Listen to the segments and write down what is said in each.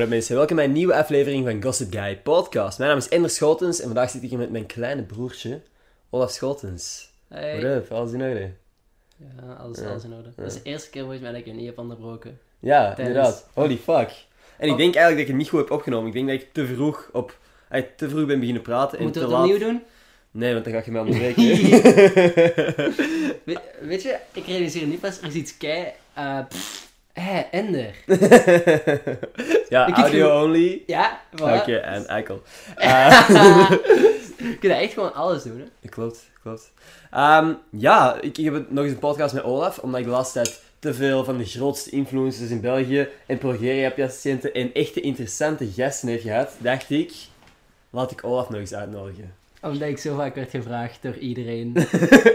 Up mensen, welkom bij een nieuwe aflevering van Gossip Guy Podcast. Mijn naam is Ender Schotens en vandaag zit ik hier met mijn kleine broertje, Olaf Schotens. Hey. What up, alles in orde? Ja, alles, Ja. alles in orde. Dat is de eerste keer volgens mij dat ik je niet heb onderbroken. Ja, Tijdens- inderdaad. Holy fuck. En ik Oh. denk eigenlijk dat ik het niet goed heb opgenomen. Ik denk dat ik te vroeg op... te vroeg ben beginnen praten en Moeten te we het laat... opnieuw doen? Nee, want dan ga je mij onderbreken. We- weet je, ik realiseer niet pas, er is iets kei... pff, hé, Ender. ja, Ik- audio only. Ja, voilà. Oké, en eikel. Eh, Je kunt echt gewoon alles doen, hè. Klopt, klopt. Ehm, ja, ik, ik heb nog eens een podcast met Olaf, omdat ik de laatste tijd te veel van de grootste influencers in België en progeria-patiënten en echte interessante gasten heb gehad, dacht ik, laat ik Olaf nog eens uitnodigen. Omdat ik zo vaak werd gevraagd door iedereen.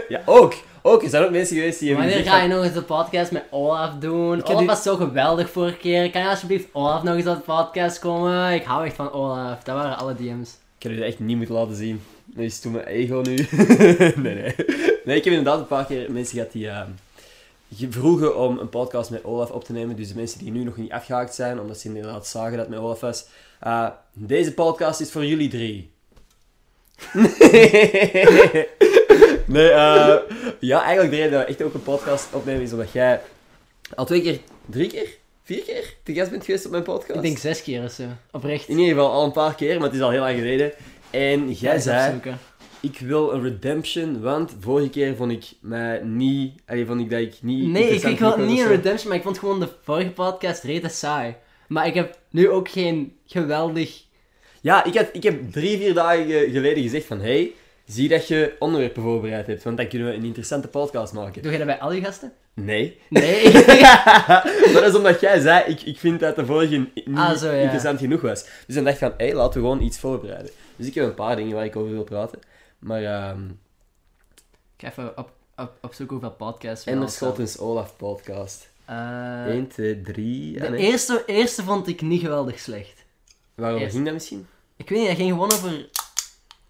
Ja, ook! Ook, er zijn ook mensen geweest die Wanneer ga je nog eens de podcast met Olaf doen? Olaf die- was zo geweldig vorige keer. Kan je alsjeblieft Olaf nog eens op de podcast komen? Ik hou echt van Olaf. Dat waren alle DM's. Ik heb je dat echt niet moeten laten zien. Dat is toen mijn ego nu. nee, nee. Nee, ik heb inderdaad een paar keer mensen gehad die ge- vroegen om een podcast met Olaf op te nemen. Dus de mensen die nu nog niet afgehaakt zijn, omdat ze inderdaad zagen dat het met Olaf was. Eh, deze podcast is voor jullie drie. nee, eh, ja, eigenlijk de reden dat we echt ook een podcast opnemen is omdat jij al twee keer, drie keer, vier keer te gast bent geweest op mijn podcast. Ik denk zes keer of zo. Oprecht. In ieder geval al een paar keer, maar het is al heel lang geleden. En jij zei, opzoeken. ik wil een redemption, want vorige keer vond ik mij niet... Allee, vond ik dat ik niet Nee, ik, ik wil niet een redemption, maar ik vond gewoon de vorige podcast rete saai. Maar ik heb nu ook geen geweldig... Ja, ik, had, ik heb drie, vier dagen ge- geleden gezegd van... Hey, zie dat je onderwerpen voorbereid hebt, want dan kunnen we een interessante podcast maken. Doe je dat bij al je gasten? Nee. Nee. maar dat is omdat jij zei, ik, ik vind dat de vorige niet Ah, zo, ja. interessant genoeg was. Dus dan dacht ik van, hé, hey, laten we gewoon iets voorbereiden. Dus ik heb een paar dingen waar ik over wil praten. Maar, ehm ik ga even op, op, opzoeken hoeveel podcasts we en de. Schotens Olaf podcast. Eh, 1, 2, 3... de eerste, eerste vond ik niet geweldig slecht. Eerst. ging dat misschien? Ik weet niet, dat ging gewoon over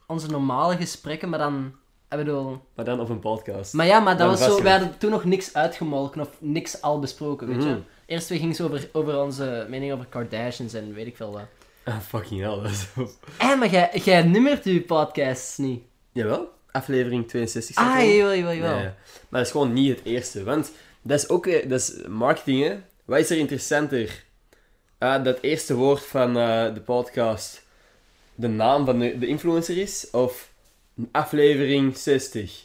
onze normale gesprekken, maar dan... Ik bedoel... Maar dan op een podcast. Maar ja, maar dat Dan was zo... We hadden toen nog niks uitgemolken of niks al besproken, weet je. Mhm. Eerst we gingen zo over, over onze mening over Kardashians en weet ik veel wat. Ah, fucking hell. Dat is zo... Hé, maar jij, jij nummert je podcasts niet. Jawel, aflevering 62 staat Ah, jawel, jawel, jawel. Ja, ja. Maar dat is gewoon niet het eerste. Want dat is ook weer... Dat is marketing, hè. Wat is er interessanter? Ah, dat eerste woord van eh, de podcast de naam van de, de influencer is? Of aflevering 60?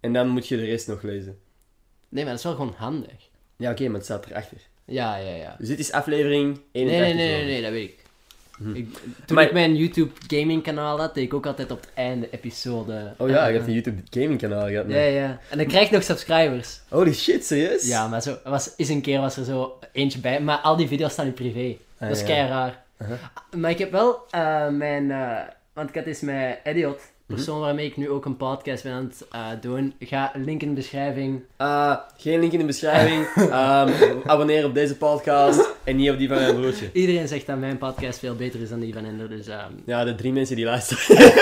En dan moet je de rest nog lezen. Nee, maar dat is wel gewoon handig. Ja, oké, maar het staat erachter. Ja, ja, ja. Dus dit is aflevering 31. Nee, nee, nee, nee, nee, dat weet ik. Ik toen Maar- ik mijn YouTube gaming kanaal had, deed ik ook altijd op het einde episode. Oh ja, eh, je hebt een YouTube gaming kanaal gehad. Ja, ja. En dan krijg je nog subscribers. Holy shit, serieus? Ja, maar zo, was, eens een keer was er zo eentje bij, maar al die video's staan in privé. Ah, dat is ja. kei raar. Uh-huh. Maar ik heb wel eh, mijn, eh, want ik had eens met Idiot. Persoon waarmee ik nu ook een podcast ben aan het eh, doen. Ga link in de beschrijving. Uh, geen link in de beschrijving. Ehm, abonneer op deze podcast en niet op die van mijn broertje. Iedereen zegt dat mijn podcast veel beter is dan die van Ender, dus ehm, Ja, de drie mensen die luisteren.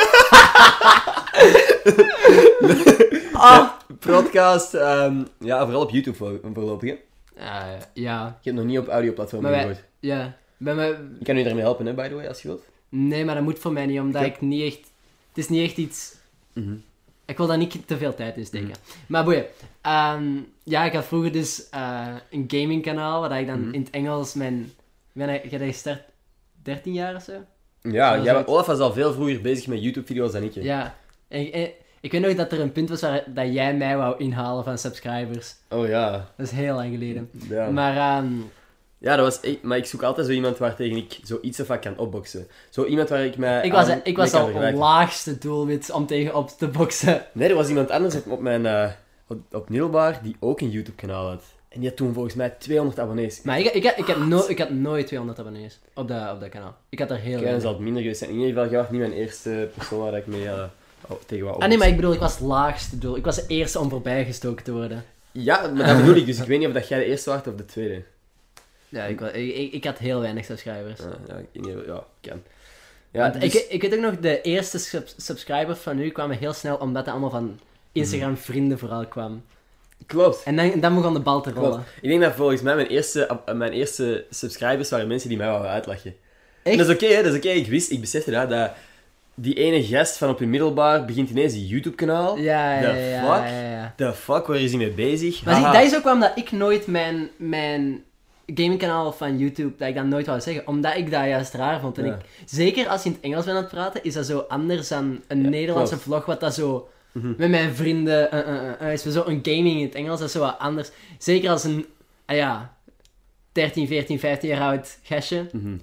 Ah! Podcast, ehm, ja, vooral op YouTube voor, voorlopig. Hè? eh, ja, Je hebt nog niet op audioplatformen wij- gegooid. ja. Bij mij, Ik kan u daarmee helpen, hè, by the way, als je wilt. nee, maar dat moet voor mij niet, omdat ik niet echt, het is niet echt iets Mhm. Ik wil daar niet te veel tijd in steken. Maar boeien. Ehm, ja, ik had vroeger dus eh, een gamingkanaal, waar ik dan Mhm. in het Engels mijn... Ik ben ik dat gestart 13 jaar of zo. Ja, Zo jij, Olaf was al veel vroeger bezig met YouTube-video's dan ik. hè. Ja. En, en- ik weet nog dat er een punt was waar dat jij mij wou inhalen van subscribers. Oh ja. Dat is heel lang geleden. Ja. Maar ehm, ja, dat was echt... Maar ik zoek altijd zo iemand waar tegen ik zoiets of wat kan opboksen. Zo iemand waar ik mij ik was, aan- ik was al het laagste doelwit om tegen op te boksen. Nee, er was iemand anders op, op mijn... eh, op, op die ook een YouTube-kanaal had. En die had toen volgens mij 200 abonnees. Maar ik, ik, ik, heb no, ik had nooit 200 abonnees op dat, op dat kanaal. Ik had er heel weinig. zal het minder geweest zijn. In ieder geval, jij was niet mijn eerste persoon waar ik mee oh, tegen wou Ah nee, maar ik bedoel, ik was het laagste doel. Ik was de eerste om voorbijgestoken te worden. Ja, maar dat bedoel ik. Dus ik weet niet of dat jij de eerste was of de tweede. Ja, ik, ik, ik, ik had heel weinig subscribers. Ja, ja, geval, ja kan. Ja, Want dus- ik, ik weet ook nog, de eerste sub- subscribers van u kwamen heel snel omdat dat allemaal van Instagram vrienden vooral kwam. Klopt. En dan, dan begon de bal te rollen. Klopt. Ik denk dat volgens mij mijn eerste, mijn eerste subscribers waren mensen die mij wouden uitlachen. En dat is oké, dat is oké. Ik wist, ik besefte dat, dat die ene gast van op je middelbaar begint ineens een YouTube-kanaal. Ja, ja, The ja, fuck? ja, ja, ja. The fuck, waar is hij mee bezig? Maar zie, dat is ook waarom dat ik nooit mijn, mijn gamingkanaal van YouTube, dat ik dat nooit wou zeggen. Omdat ik dat juist raar vond. En Ja. ik, zeker als je in het Engels bent aan het praten, is dat zo anders dan een Ja, Nederlandse klopt. vlog, wat dat zo... Mhm. Met mijn vrienden, eh, is zo een gaming in het Engels, dat is zo wat anders. Zeker als een, ah ja, 13, 14, 15 jaar oud gastje. Mhm. Weet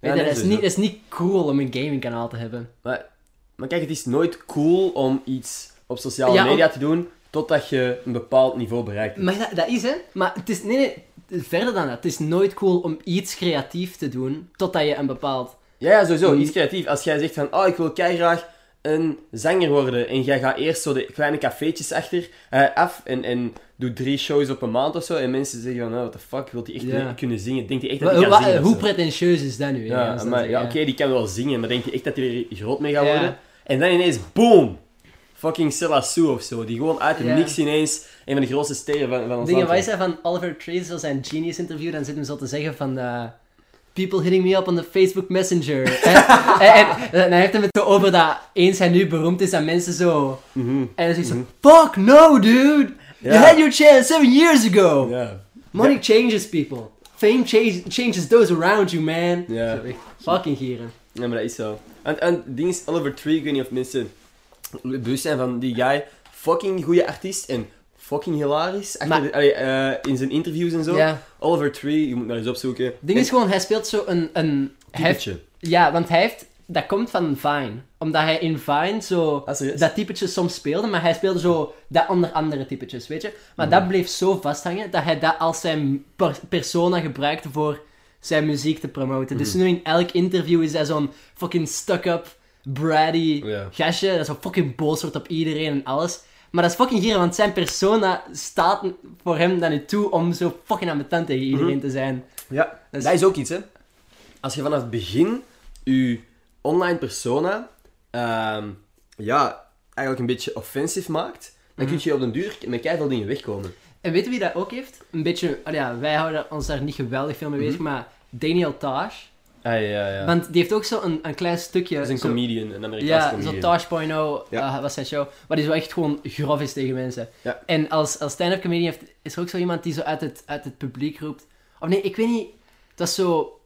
Ja, je, nee, dat, is niet, dat is niet cool om een gamingkanaal te hebben. Maar, maar kijk, het is nooit cool om iets op sociale om- media te doen totdat je een bepaald niveau bereikt hebt. Maar dat, dat is, hè. Maar het is... Nee, nee. Verder dan dat. Het is nooit cool om iets creatief te doen, totdat je een bepaald... Ja, ja, sowieso. Mm. Iets creatief. Als jij zegt van, oh, ik wil graag een zanger worden. En jij gaat eerst zo de kleine cafeetjes achter eh, af en, en doet drie shows op een maand of zo. En mensen zeggen van, oh, what the fuck, wil hij echt Ja. kunnen- zingen? Denkt hij echt dat hij wa- zingen? hoe pretentieus is dat nu? Ja, maar, ja oké, die kan wel zingen, maar denkt hij echt dat hij er groot mee gaat worden? En dan ineens, boom! Fucking Sue of zo. Die gewoon uit de niks ineens een van de grootste sterren van, van ons Dingen, land is dat van Oliver Tree, zo zijn Genius interview, dan zit hem zo te zeggen van... eh, People hitting me up on the Facebook Messenger. en, en, en, dan heeft hij het zo over dat eens hij nu beroemd is, dat mensen zo... Mhm. En dan zegt ze Fuck no, dude! You had your chance seven years ago! Money changes people. Fame change, changes those around you, man. Ja. Zo, Fucking gieren. Ja, maar dat is zo. En, en ding is, Oliver Tree, ik weet niet of mensen bewust zijn van die guy. Fucking goede artiest en fucking hilarisch. Achter Maar- de- allee, eh, in zijn interviews en zo. Ja. Oliver Tree, je moet maar eens opzoeken. Het ding is gewoon, hij speelt zo een... een heeft- ja, want hij heeft... Dat komt van Vine. Omdat hij in Vine zo... Ah, dat typetje soms speelde, maar hij speelde zo dat onder andere typetjes, weet je. Maar dat bleef zo vasthangen dat hij dat als zijn per- persona gebruikte voor zijn muziek te promoten. Dus Mhm. nu in elk interview is hij zo'n fucking stuck-up, bratty Ja. gastje, dat zo fucking boos wordt op iedereen en alles. Maar dat is fucking gier, want zijn persona staat voor hem dan niet toe om zo fucking ambetant tegen iedereen Mhm. te zijn. Ja, Dat dat is- ook iets, hè. Als je vanaf het begin je online persona, ehm, ja, eigenlijk een beetje offensive maakt, dan Mhm. kun je op den duur met keiveel dingen wegkomen. En weet je wie dat ook heeft? Een beetje, ah ja, wij houden ons daar niet geweldig veel mee bezig, Mhm. maar Daniel Taj. Ah, ja, ja. Want die heeft ook zo een, een klein stukje. dat is een zo- comedian, een Amerikaanse Ja, comedian. zo Taj.0 Ja. eh, was zijn show. Waar die zo echt gewoon grof is tegen mensen. Ja. En als, als stand-up comedian heeft, is er ook zo iemand die zo uit het, uit het publiek roept. Of nee, ik weet niet. Dat is zo.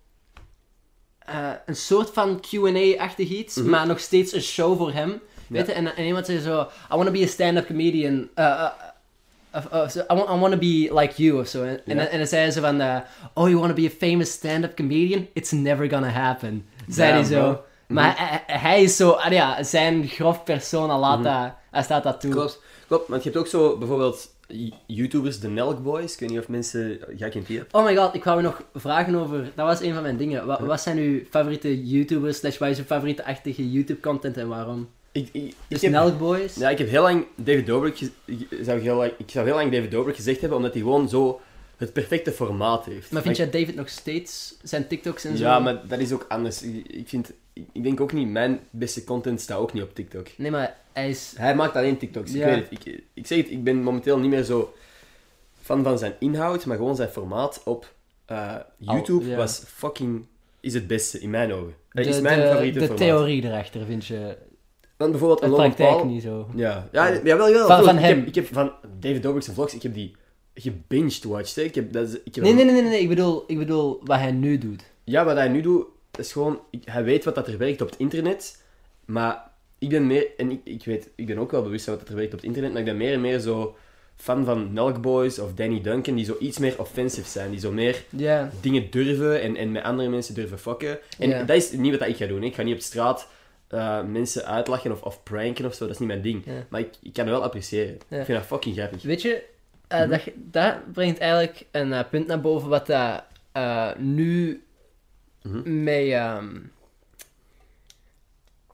eh, een soort van QA-achtig iets, Mhm. maar nog steeds een show voor hem. Weet je? En, en iemand zei zo: I want to be a stand-up comedian. eh, eh, of- of zo, I, want, I want to be like you zo. En, en, Ja. en dan zei ze van: eh, Oh, you want to be a famous stand-up comedian? It's never gonna happen. Zei hij zo. bro. Maar hij, hij- hij is zo, ah ja, zijn grof persona laat dat, hij staat dat toe. Klopt, klopt. Want je hebt ook zo bijvoorbeeld YouTubers, de Nelk Boys. Ik weet niet of mensen... Jij kent die, hè? Oh my god, ik wou nog vragen over, dat was een van mijn dingen. Wat, wat zijn uw favoriete YouTubers, slash wat is uw favoriete achtige YouTube content en waarom? Ik, ik, ik heb, Nelk Boys? ja, ik heb heel lang David Dobrik... Ik zou, heel lang, ik zou heel lang David Dobrik gezegd hebben, omdat hij gewoon zo het perfecte formaat heeft. Maar vind jij David nog steeds zijn TikToks en zo? Ja, maar dat is ook anders. Ik, vind... Ik, denk ook niet... Mijn beste content staat ook niet op TikTok. Nee, maar hij is... Hij maakt alleen TikToks, Ja. ik weet het. Ik, ik zeg het, ik ben momenteel niet meer zo fan van zijn inhoud, maar gewoon zijn formaat op eh, YouTube ja. was fucking... Is het beste, in mijn ogen. Dat De, is mijn de, favoriete de formaat. theorie erachter vind je Want bijvoorbeeld een Logan praktijk Paul... niet zo. Ja, ja, ja wel, wel. Van- Van, ik, hem. Heb, ik heb van David Dobrik's vlogs, ik heb die gebinged watched. hè. Ik heb, dat is, ik heb Nee, nee, nee, nee, nee, ik bedoel, ik bedoel wat hij nu doet. Ja, wat hij nu doet, is gewoon... ik- hij weet wat dat er werkt op het internet, maar ik ben meer... En ik, ik weet, ik ben ook wel bewust van wat er werkt op het internet, maar ik ben meer en meer zo fan van Nelk Boys of Danny Duncan, die zo iets meer offensive zijn, die zo meer dingen durven en, en met andere mensen durven fucken. En dat is niet wat ik ga doen. hè. Ik ga niet op straat eh, mensen uitlachen of, of pranken of zo, dat is niet mijn ding. Ja. Maar ik, ik kan het wel appreciëren. Ja. Ik vind dat fucking grappig. Weet je, eh, Mhm. dat, dat brengt eigenlijk een eh, punt naar boven wat dat nu Mhm. met... ehm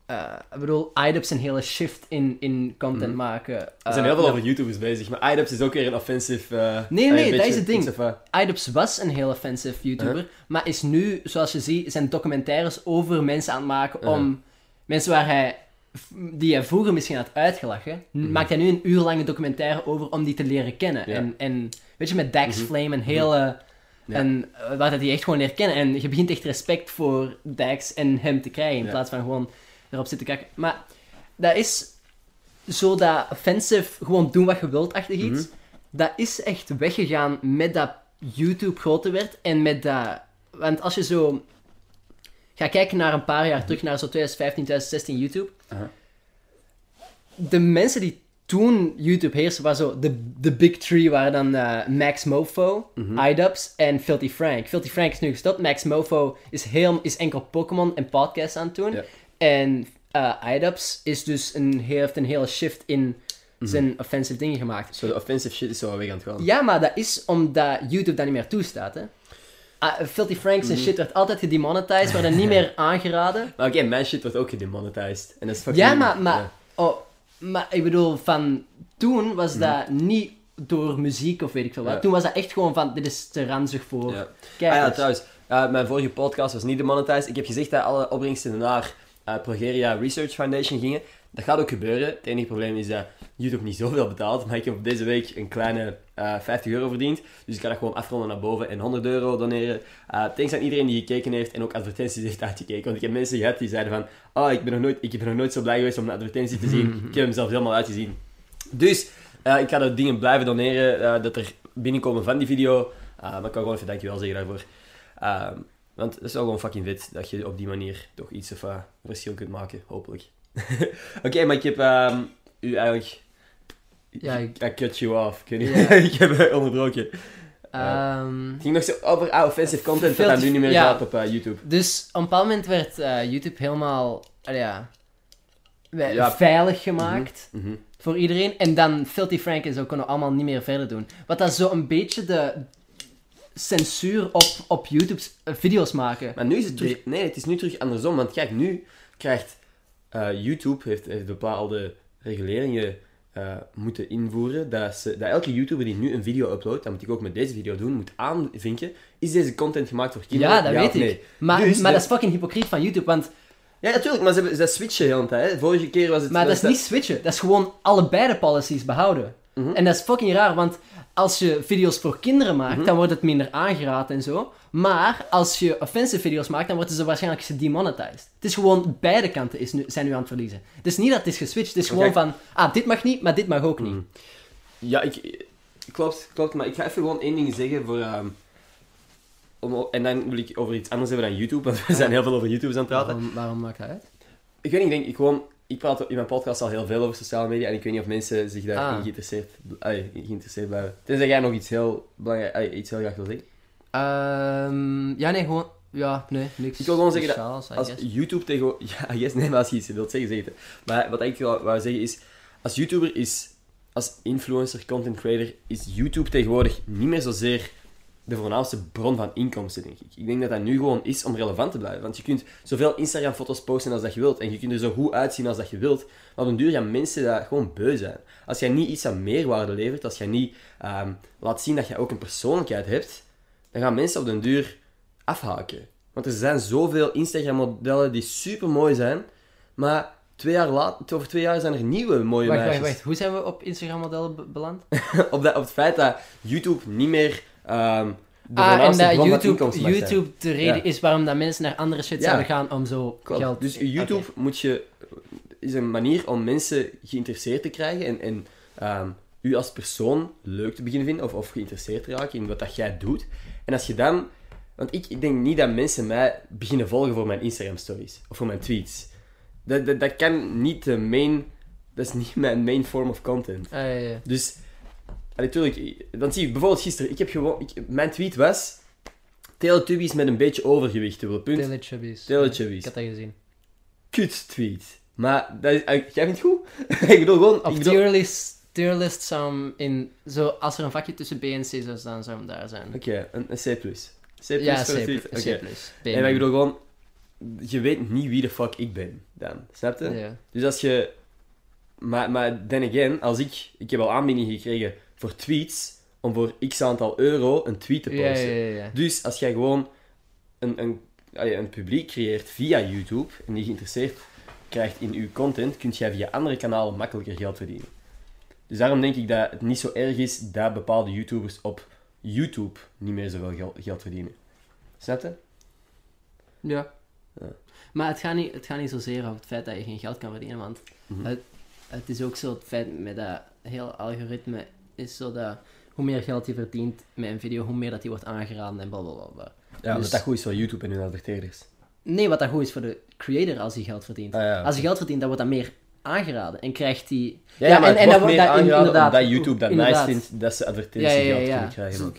eh, ik bedoel, iDubbbz een hele shift in, in content Mhm. maken. Er zijn heel veel over YouTubers bezig, maar iDubbbz is ook weer een offensive... Nee, nee, een dat is het ding. of, iDubbbz was een heel offensive YouTuber, Uh-huh. maar is nu, zoals je ziet, zijn documentaires over mensen aan het maken Uh-huh. om mensen waar hij die hij vroeger misschien had uitgelachen, n- maakt hij nu een uur lange documentaire over om die te leren kennen. Ja. En, en weet je, met Dax Flame en hele... Ja. En eh, waar dat hij echt gewoon leert kennen. En je begint echt respect voor Dax en hem te krijgen, in Ja. plaats van gewoon erop zitten kijken. Maar dat is zo dat offensive, gewoon doen wat je wilt, achter iets. Dat is echt weggegaan met dat YouTube groter werd en met dat... Want als je zo gaat kijken naar een paar jaar terug, naar zo 2015, 2016 YouTube. De mensen die toen YouTube heersten, waren zo... De, de big three waren dan eh, Max Mofo, iDubbbz en Filthy Frank. Filthy Frank is nu gestopt. Max Mofo is, heel, is enkel Pokémon en podcasts aan het doen. En iDubbbz is dus een, heeft een hele shift in zijn offensive dingen gemaakt. Zo de offensive shit is zo weg aan het gaan. Ja, maar dat is omdat YouTube dat niet meer toestaat, hè. Ah, Filthy Franks en shit werd altijd gedemonetized, werd niet meer aangeraden. Maar oké, mijn shit wordt ook gedemonetized. En dat is fucking... Ja, maar, maar, ja. oh, maar ik bedoel, van toen was dat niet door muziek of weet ik veel wat. Ja. Toen was dat echt gewoon van, dit is te ranzig voor Ja. kijkers. Ah ja, trouwens. eh, mijn vorige podcast was niet demonetized. Ik heb gezegd dat alle opbrengsten naar eh, Progeria Research Foundation gingen. Dat gaat ook gebeuren. Het enige probleem is dat YouTube niet zoveel betaalt. Maar ik heb deze week een kleine eh 50 euro verdiend. Dus ik ga dat gewoon afronden naar boven en 100 euro doneren. Eh thanks aan iedereen die gekeken heeft en ook advertenties heeft uitgekeken. Want ik heb mensen gehad die zeiden van... Oh, ik ben nog nooit, ik ben nog nooit zo blij geweest om een advertentie te zien. Ik heb hem zelf helemaal uitgezien. Dus eh, ik ga dat dingen blijven doneren eh, dat er binnenkomen van die video. Eh, maar ik kan gewoon even dankjewel zeggen daarvoor. Ehm, want het is wel gewoon fucking vet dat je op die manier toch iets of verschil kunt maken, hopelijk. Oké, maar ik heb ehm, u eigenlijk... Ja, ik- I cut you off. Ik, ik heb onderbroken. Ehm, Het ging nog zo over offensive content dat nu niet meer ja. gaat op eh, YouTube. dus op een bepaald moment werd eh, YouTube helemaal, ja, veilig gemaakt. Mhm. voor iedereen. En dan Filthy Frank en zo kunnen allemaal niet meer verder doen. Wat dat zo een beetje de censuur op, op YouTube eh, video's maken. Maar nu is het terug... Nee, het is nu terug andersom. Want kijk, nu krijgt... YouTube heeft, heeft bepaalde reguleringen eh, moeten invoeren. Dat, ze, dat elke YouTuber die nu een video uploadt, dat moet ik ook met deze video doen, moet aanvinken. Is deze content gemaakt voor kinderen? Ja, dat weet nee? ik. Maar, Dus maar dat is fucking hypocriet van YouTube, want... Ja, natuurlijk, maar ze, ze switchen heel de tijd. hè. Vorige keer was het... Maar dat is niet switchen. Dat is gewoon allebei de policies behouden. Mhm. En dat is fucking raar, want als je video's voor kinderen maakt, Mhm. dan wordt het minder aangeraad en zo. Maar als je offensive video's maakt, dan worden ze waarschijnlijk gedemonetized. Het is gewoon, beide kanten is nu, zijn nu aan het verliezen. Het is niet dat het is geswitcht, het is gewoon van, ah, dit mag niet, maar dit mag ook niet. Mhm. Ja, ik... Klopt, klopt. Maar ik ga even gewoon één ding zeggen voor... ehm, om, en dan wil ik over iets anders hebben dan YouTube, want we zijn heel veel over YouTube aan het praten. Waarom, waarom maakt dat uit? Ik weet niet, ik denk, ik gewoon... Ik praat in mijn podcast al heel veel over sociale media en ik weet niet of mensen zich daarin Ah. geïnteresseerd, allee, geïnteresseerd blijven. Tenzij jij nog iets heel belangrijk, iets heel graag wil zeggen. Ehm, ja, nee, gewoon... Ja, nee, niks Ik wil gewoon zeggen dat Als. YouTube tegenwoordig... Ja, yes, nee, maar als je iets wilt zeggen, zeg het. Maar wat ik wil wou zeggen is... Als YouTuber is... Als influencer, content creator, is YouTube tegenwoordig niet meer zozeer de voornaamste bron van inkomsten, denk ik. Ik denk dat dat nu gewoon is om relevant te blijven. Want je kunt zoveel Instagram-foto's posten als dat je wilt. En je kunt er zo goed uitzien als dat je wilt. Maar op een duur gaan mensen dat gewoon beu zijn. Als jij niet iets aan meerwaarde levert, als jij niet ehm, laat zien dat je ook een persoonlijkheid hebt, dan gaan mensen op den duur afhaken. Want er zijn zoveel Instagram-modellen die super mooi zijn, maar twee jaar later, over twee jaar zijn er nieuwe mooie Wacht, meisjes. wacht, wacht. Hoe zijn we op Instagram-modellen be- beland? op, dat, op het feit dat YouTube niet meer de ah, en dat YouTube. YouTube de reden Ja. is waarom dat mensen naar andere shit Ja. zouden gaan om zo Klopt. geld... Dus YouTube moet je, is een manier om mensen geïnteresseerd te krijgen en, en ehm, u als persoon leuk te beginnen vinden of, of geïnteresseerd te raken in wat dat jij doet. En als je dan... Want ik, ik denk niet dat mensen mij beginnen volgen voor mijn Instagram stories of voor mijn tweets. Dat, dat, dat kan niet de main... Dat is niet mijn main form of content. Ah, ja, ja. Dus, natuurlijk, dan zie je bijvoorbeeld gisteren, ik heb gewoon, ik, mijn tweet was, Teletubbies met een beetje overgewicht, dubbele punt. Teletubbies. Teletubbies. Ik had dat gezien. Kut tweet. Maar, dat is, eh, jij vindt het goed? ik bedoel gewoon, Op bedoel, tierlist, tierlist zou hem in... Zo, als er een vakje tussen B en C zou staan, zou hem daar zijn. oké, een, een C+. C+, ja, voor C, tweet? C+. Plus. B En maar ik bedoel gewoon, je weet niet wie de fuck ik ben, dan. Snap je? Ja. Dus als je... Maar, maar then again, als ik... Ik heb al aanbiedingen gekregen voor tweets, om voor x aantal euro een tweet te posten. ja, ja, ja. Dus als jij gewoon een, een, een publiek creëert via YouTube en die geïnteresseerd krijgt in je content, kun jij via andere kanalen makkelijker geld verdienen. Dus daarom denk ik dat het niet zo erg is dat bepaalde YouTubers op YouTube niet meer zoveel gel- geld verdienen. Snap je? Ja. Ja. Maar het gaat, niet, het gaat niet zozeer over het feit dat je geen geld kan verdienen, want Mhm. het, het is ook zo het feit met dat heel algoritme is zo dat hoe meer geld je verdient met een video, hoe meer dat die wordt aangeraden en blablabla. Ja, Dus- dat goed is voor YouTube en hun adverteerders. Nee, wat dat goed is voor de creator als hij geld verdient. Ah, ja. Als hij geld verdient, dan wordt dat meer aangeraden en krijgt hij... Ja, ja, maar het dat wordt meer dat aangeraden inderdaad- omdat YouTube dat inderdaad. nice vindt dat ze Ja, advertentie ja, ja. geld Ja, kunnen krijgen ook.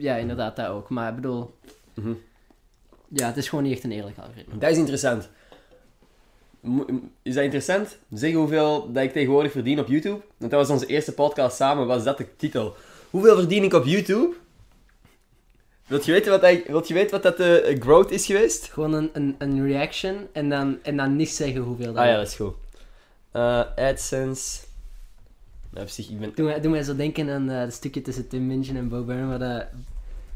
ja, inderdaad, dat ook. Maar ik bedoel... Mhm. Ja, het is gewoon niet echt een eerlijk algoritme. Dat is interessant. Is dat interessant? Zeg hoeveel dat ik tegenwoordig verdien op YouTube. Want dat was onze eerste podcast samen, was dat de titel. Hoeveel verdien ik op YouTube? Wilt je weten wat, dat, wilt je weten wat dat de eh, growth is geweest? Gewoon een, een, een reaction en dan, en dan niet zeggen hoeveel dat Ah ja, dat is goed. Eh, AdSense. Nou, op zich, ik ben... Doe mij, doe mij zo denken aan eh, het stukje tussen Tim Minchin en Bo Burnham, waar dat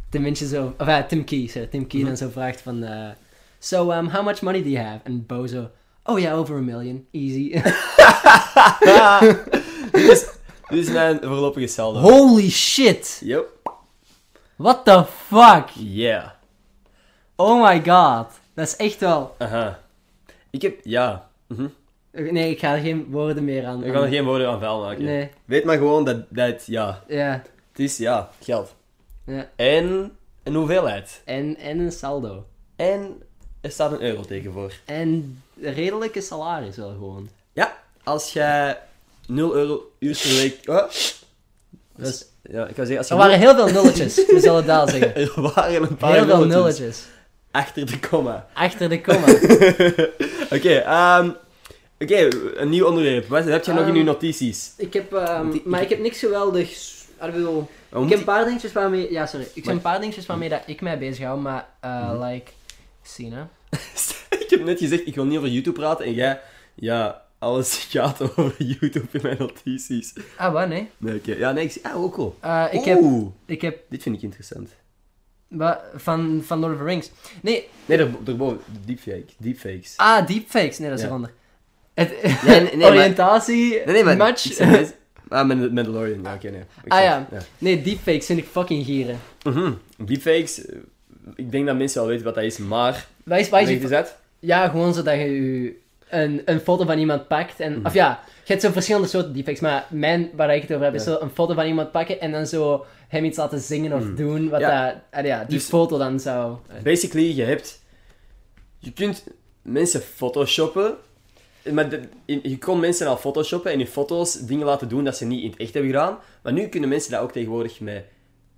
Tim Minchin zo... Of Tim Key, sorry. Tim Key dan zo vraagt van... so, um, how much money do you have? En Bo zo... Oh ja, over a million. Easy. dit, is, dit is mijn voorlopige saldo. Holy shit! Yep. What the fuck? Yeah. Oh my god. Dat is echt wel... Aha. Ik heb... Ja. Mhm. Nee, ik ga er geen woorden meer aan... Ik ga er geen woorden aan vuil maken. Nee, Weet maar gewoon dat, dat ja, ja. het is ja, geld. ja. En een hoeveelheid. En, en een saldo. En er staat een euroteken voor. En redelijke salaris wel gewoon. Ja, als jij 0 euro uur per week... Oh. Dus, Ja, ik zeggen, als je er waren heel veel nulletjes, we zullen het daar zeggen. Er waren een paar Heel veel nulletjes achter de komma. Achter de komma. Oké, ehm, oké, een nieuw onderwerp. Wat heb je nog in Ehm, je notities? Ik heb, ehm, Die- maar ik heb niks geweldigs. ah, Ik bedoel, ik heb een paar dingetjes waarmee. Ja, sorry. Ik heb een paar dingetjes waarmee dat ik mij bezig hou, maar Mhm. like. Sina. ik heb net gezegd, ik wil niet over YouTube praten en jij... Ja, alles gaat over YouTube in mijn notities. Ah, wat? Nee. Nee, oké. Ja, nee, ik zie... Ah, ook cool. Eh, ik, heb, Oeh, ik heb. dit vind ik interessant. Wat, van, van Lord of the Rings. Nee. Nee, daar- daarboven. De deepfake. Deepfakes. Ah, deepfakes. Nee, dat is Ja. een ander. Het, nee, nee, maar- oriëntatie. Match. ik zeg Ah, Mandalorian. Ja, oké, nee. Ik Ah, ja. Nee, deepfakes vind ik fucking gieren. Mhm. Deepfakes, eh, ik denk dat mensen wel weten wat dat is, maar... Wij is, wij Leg is, het eens uit. Ja, gewoon zodat je je een, een foto van iemand pakt. En, Mhm. Of ja, je hebt zo verschillende soorten deepfakes. Maar mijn, waar ik het over heb, is zo een foto van iemand pakken en dan zo hem iets laten zingen of Mhm. doen. Wat Ja. dat, ah, ja, die Dus- foto dan zou... Basically, je hebt... Je kunt mensen photoshoppen, maar de- je kon mensen al photoshoppen en in foto's dingen laten doen dat ze niet in het echt hebben gedaan. Maar nu kunnen mensen dat ook tegenwoordig met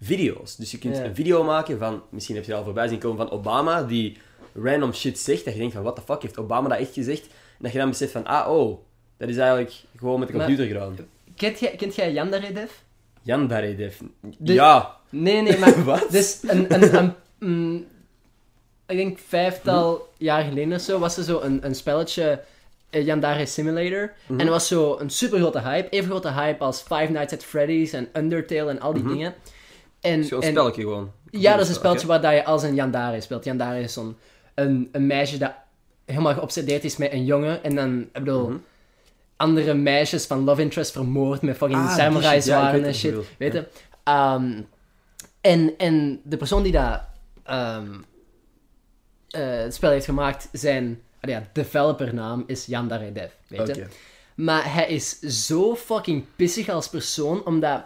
video's. Dus je kunt Ja. een video maken van... Misschien heb je al voorbij zien komen van Obama, die random shit zegt. Dat je denkt van, what the fuck, heeft Obama dat echt gezegd? En dat je dan beseft van, ah, oh, dat is eigenlijk gewoon met de Maar- computer gedaan. Kent jij, kent jij Jan Daredev? Jan Baredev. De- Ja. Nee, nee, maar... Wat? Dus een... een, een mm, ik denk vijftal jaar geleden of zo was er zo een, een spelletje... eh, Yandere Simulator. Mhm. En dat was zo een super grote hype. Even grote hype als Five Nights at Freddy's en Undertale en al die Mhm. dingen. En, Zo'n spelletje gewoon. Ja, dat is een spelletje waar dat je als een Yandere speelt. Yandere is zo'n een, een meisje dat helemaal geobsedeerd is met een jongen. En dan, ik bedoel, Mhm. andere meisjes van love interest vermoord met fucking Ah, samurai ja, zwaarden en shit. Weet je? Ehm, en, en de persoon die dat ehm, eh, het spel heeft gemaakt, zijn ja, developernaam is Yandere Dev. Weet je? Maar hij is zo fucking pissig als persoon, omdat...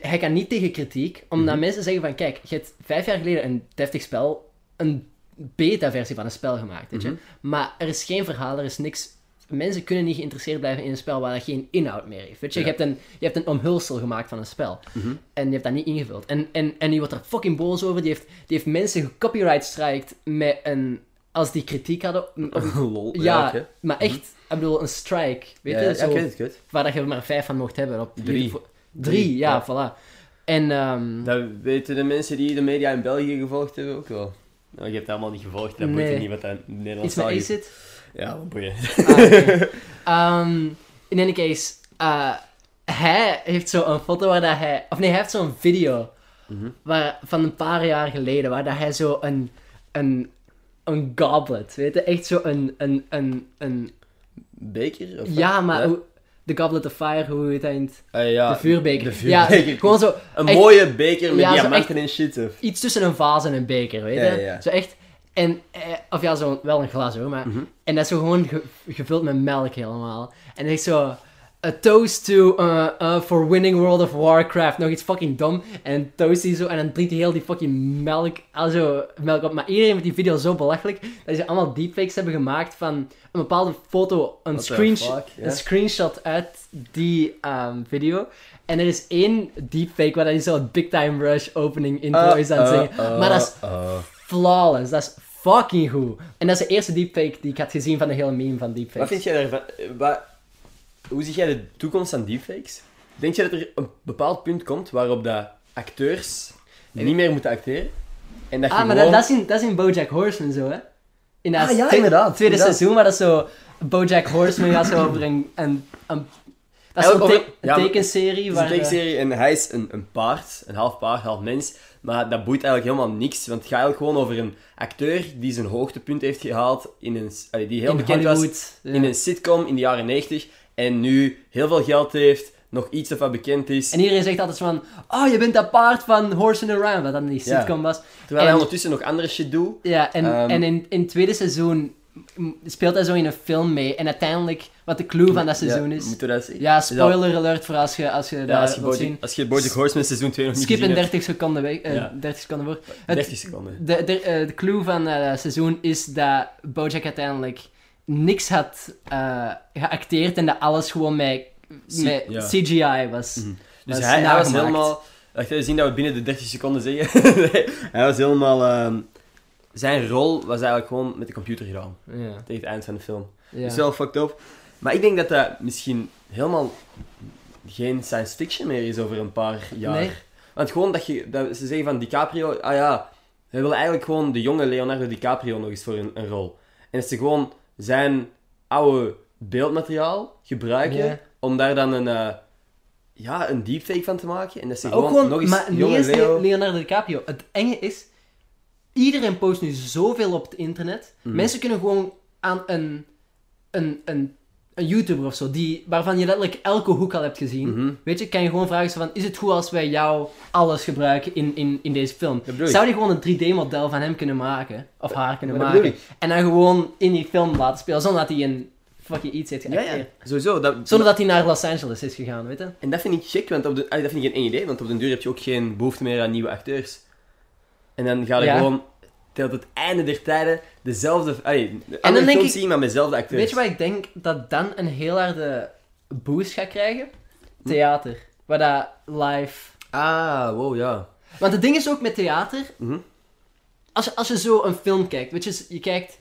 Hij kan niet tegen kritiek, omdat Mhm. mensen zeggen van... Kijk, je hebt vijf jaar geleden een deftig spel, een beta-versie van een spel gemaakt, weet je. Mhm. Maar er is geen verhaal, er is niks... Mensen kunnen niet geïnteresseerd blijven in een spel waar dat geen inhoud meer heeft, weet je. Ja. Je, hebt een, je hebt een omhulsel gemaakt van een spel. Mhm. En je hebt dat niet ingevuld. En, en, en die wordt er fucking boos over. Die heeft, die heeft mensen gecopyright strikt met een... Als die kritiek hadden... Lol. ja, oké. maar echt... Ik bedoel, een strike. Weet ja, je? ja, zo, weet het. Waar dat je er maar vijf van mocht hebben. Op Drie. YouTube. Drie, ja, voilà. En... ehm, Dat weten de mensen die de media in België gevolgd hebben ook wel. Nou, je hebt het allemaal niet gevolgd, dat boeit Nee. je niet wat dat Nederlands taal is. ACID? Ja, wat boeien. Ah, oké. Ehm, in any case, eh, hij heeft zo een foto waar dat hij... Of nee, hij heeft zo'n video Mhm. waar, van een paar jaar geleden, waar dat hij zo een... een een goblet, weet je? Echt zo een... een, een, een beker? Of Ja, wat? maar de Goblet of Fire, hoe heet dat in het... Ah, ja, de vuurbeker. De Ja, gewoon zo... Een echt mooie beker met Ja, diamanten en shit. Of... iets tussen een vaas en een beker, weet je? Ja. Zo echt... En, eh, of ja, zo, wel een glas hoor, maar... Mhm. En dat is zo gewoon ge- gevuld met melk helemaal. En is zo... A toast to, uh, uh, for winning World of Warcraft. Nog iets fucking dom. En toast hij zo, en dan drinkt hij heel die fucking melk, also, melk op. Maar iedereen vindt die video zo belachelijk, dat ze allemaal deepfakes hebben gemaakt van een bepaalde foto, een, screenshot, een screenshot uit die ehm, video. En er is één deepfake waar hij zo Big Time Rush opening intro Uh, is aan het uh, zingen. maar dat is uh. flawless. Dat is fucking goed. En dat is de eerste deepfake die ik had gezien van de hele meme van deepfakes. Wat vind jij daarvan? Eh, hoe zie jij de toekomst van deepfakes? Denk je dat er een bepaald punt komt waarop dat acteurs niet meer moeten acteren? En dat Ah, maar dat, dat, is in, dat is in Bojack Horseman zo, hè? In dat Ah, ja, twe- inderdaad, tweede inderdaad. seizoen, waar dat zo... Bojack Horseman gaat zo over een... een, een dat is te- ja, maar- tekenserie is waar... een tekenserie en hij is een, een paard, een half paard, half mens. Maar dat boeit eigenlijk helemaal niks, want het gaat eigenlijk gewoon over een acteur die zijn hoogtepunt heeft gehaald in een... die heel in bekend Hollywood. was ja. in een sitcom in de jaren 90 en nu heel veel geld heeft, nog iets of wat bekend is. En iedereen zegt altijd van... Oh, je bent dat paard van Horse and Around, wat dan die Ja. sitcom was. Terwijl en- hij ondertussen nog andere shit doet. Ja, en, Ehm. en in, in het tweede seizoen speelt hij zo in een film mee. En uiteindelijk, wat de clue van dat seizoen Ja, is... Moeten we dat zien? Ja, dat- spoiler alert voor als je, als je Ja, dat als je wilt zien. als je Bojack Horseman seizoen 2 nog niet Skip in gezien hebt. 30 seconden weg. eh, Ja. 30 seconden voor. Het- 30 seconden. De, de, eh, de clue van eh, het seizoen is dat Bojack uiteindelijk niks had eh, geacteerd en dat alles gewoon met, met ja. CGI was. Dus Dat is hij, hij was helemaal... Wacht, we zien dat we binnen de 30 seconden zeggen. Nee, hij was helemaal... ehm, zijn rol was eigenlijk gewoon met de computer gedaan. Ja. Tegen het eind van de film. ja. Is wel fucked up. Maar ik denk dat dat misschien helemaal geen science fiction meer is over een paar jaar. Nee. Want gewoon dat, je, dat ze zeggen van DiCaprio... Ah ja, we willen eigenlijk gewoon de jonge Leonardo DiCaprio nog eens voor een, een rol. En dat ze gewoon zijn oude beeldmateriaal gebruiken om daar dan een... eh, ja, een deepfake van te maken. En dat ze gewoon, gewoon, nog eens maar niet jonge eens Leo... Leonardo DiCaprio. Het enge is, iedereen post nu zoveel op het internet. Mhm. Mensen kunnen gewoon aan een, een, een, een YouTuber of zo, die, waarvan je letterlijk elke hoek al hebt gezien. Mhm. Weet je, kan je gewoon vragen van, is het goed als wij jou alles gebruiken in, in, in deze film? Zou die gewoon een 3D-model van hem kunnen maken? Of haar kunnen Maar maken? En dan gewoon in die film laten spelen, zonder dat hij een fucking iets heeft geacteerd. ja, sowieso. Dat, Zonder dat hij naar Los Angeles is gegaan, weet je? En dat vind ik chic, want op de, allee, dat vind ik een eng idee, want op den duur heb je ook geen behoefte meer aan nieuwe acteurs. En dan ga je Ja. gewoon tot het einde der tijden dezelfde, allee, de dan denk ik- zien, maar met dezelfde acteurs. Weet je wat ik denk dat dan een heel harde boost gaat krijgen? Theater. Waar dat live... Ah, wow, ja. Want het ding is ook met theater, Mhm. als je, als je zo een film kijkt, weet je, je kijkt...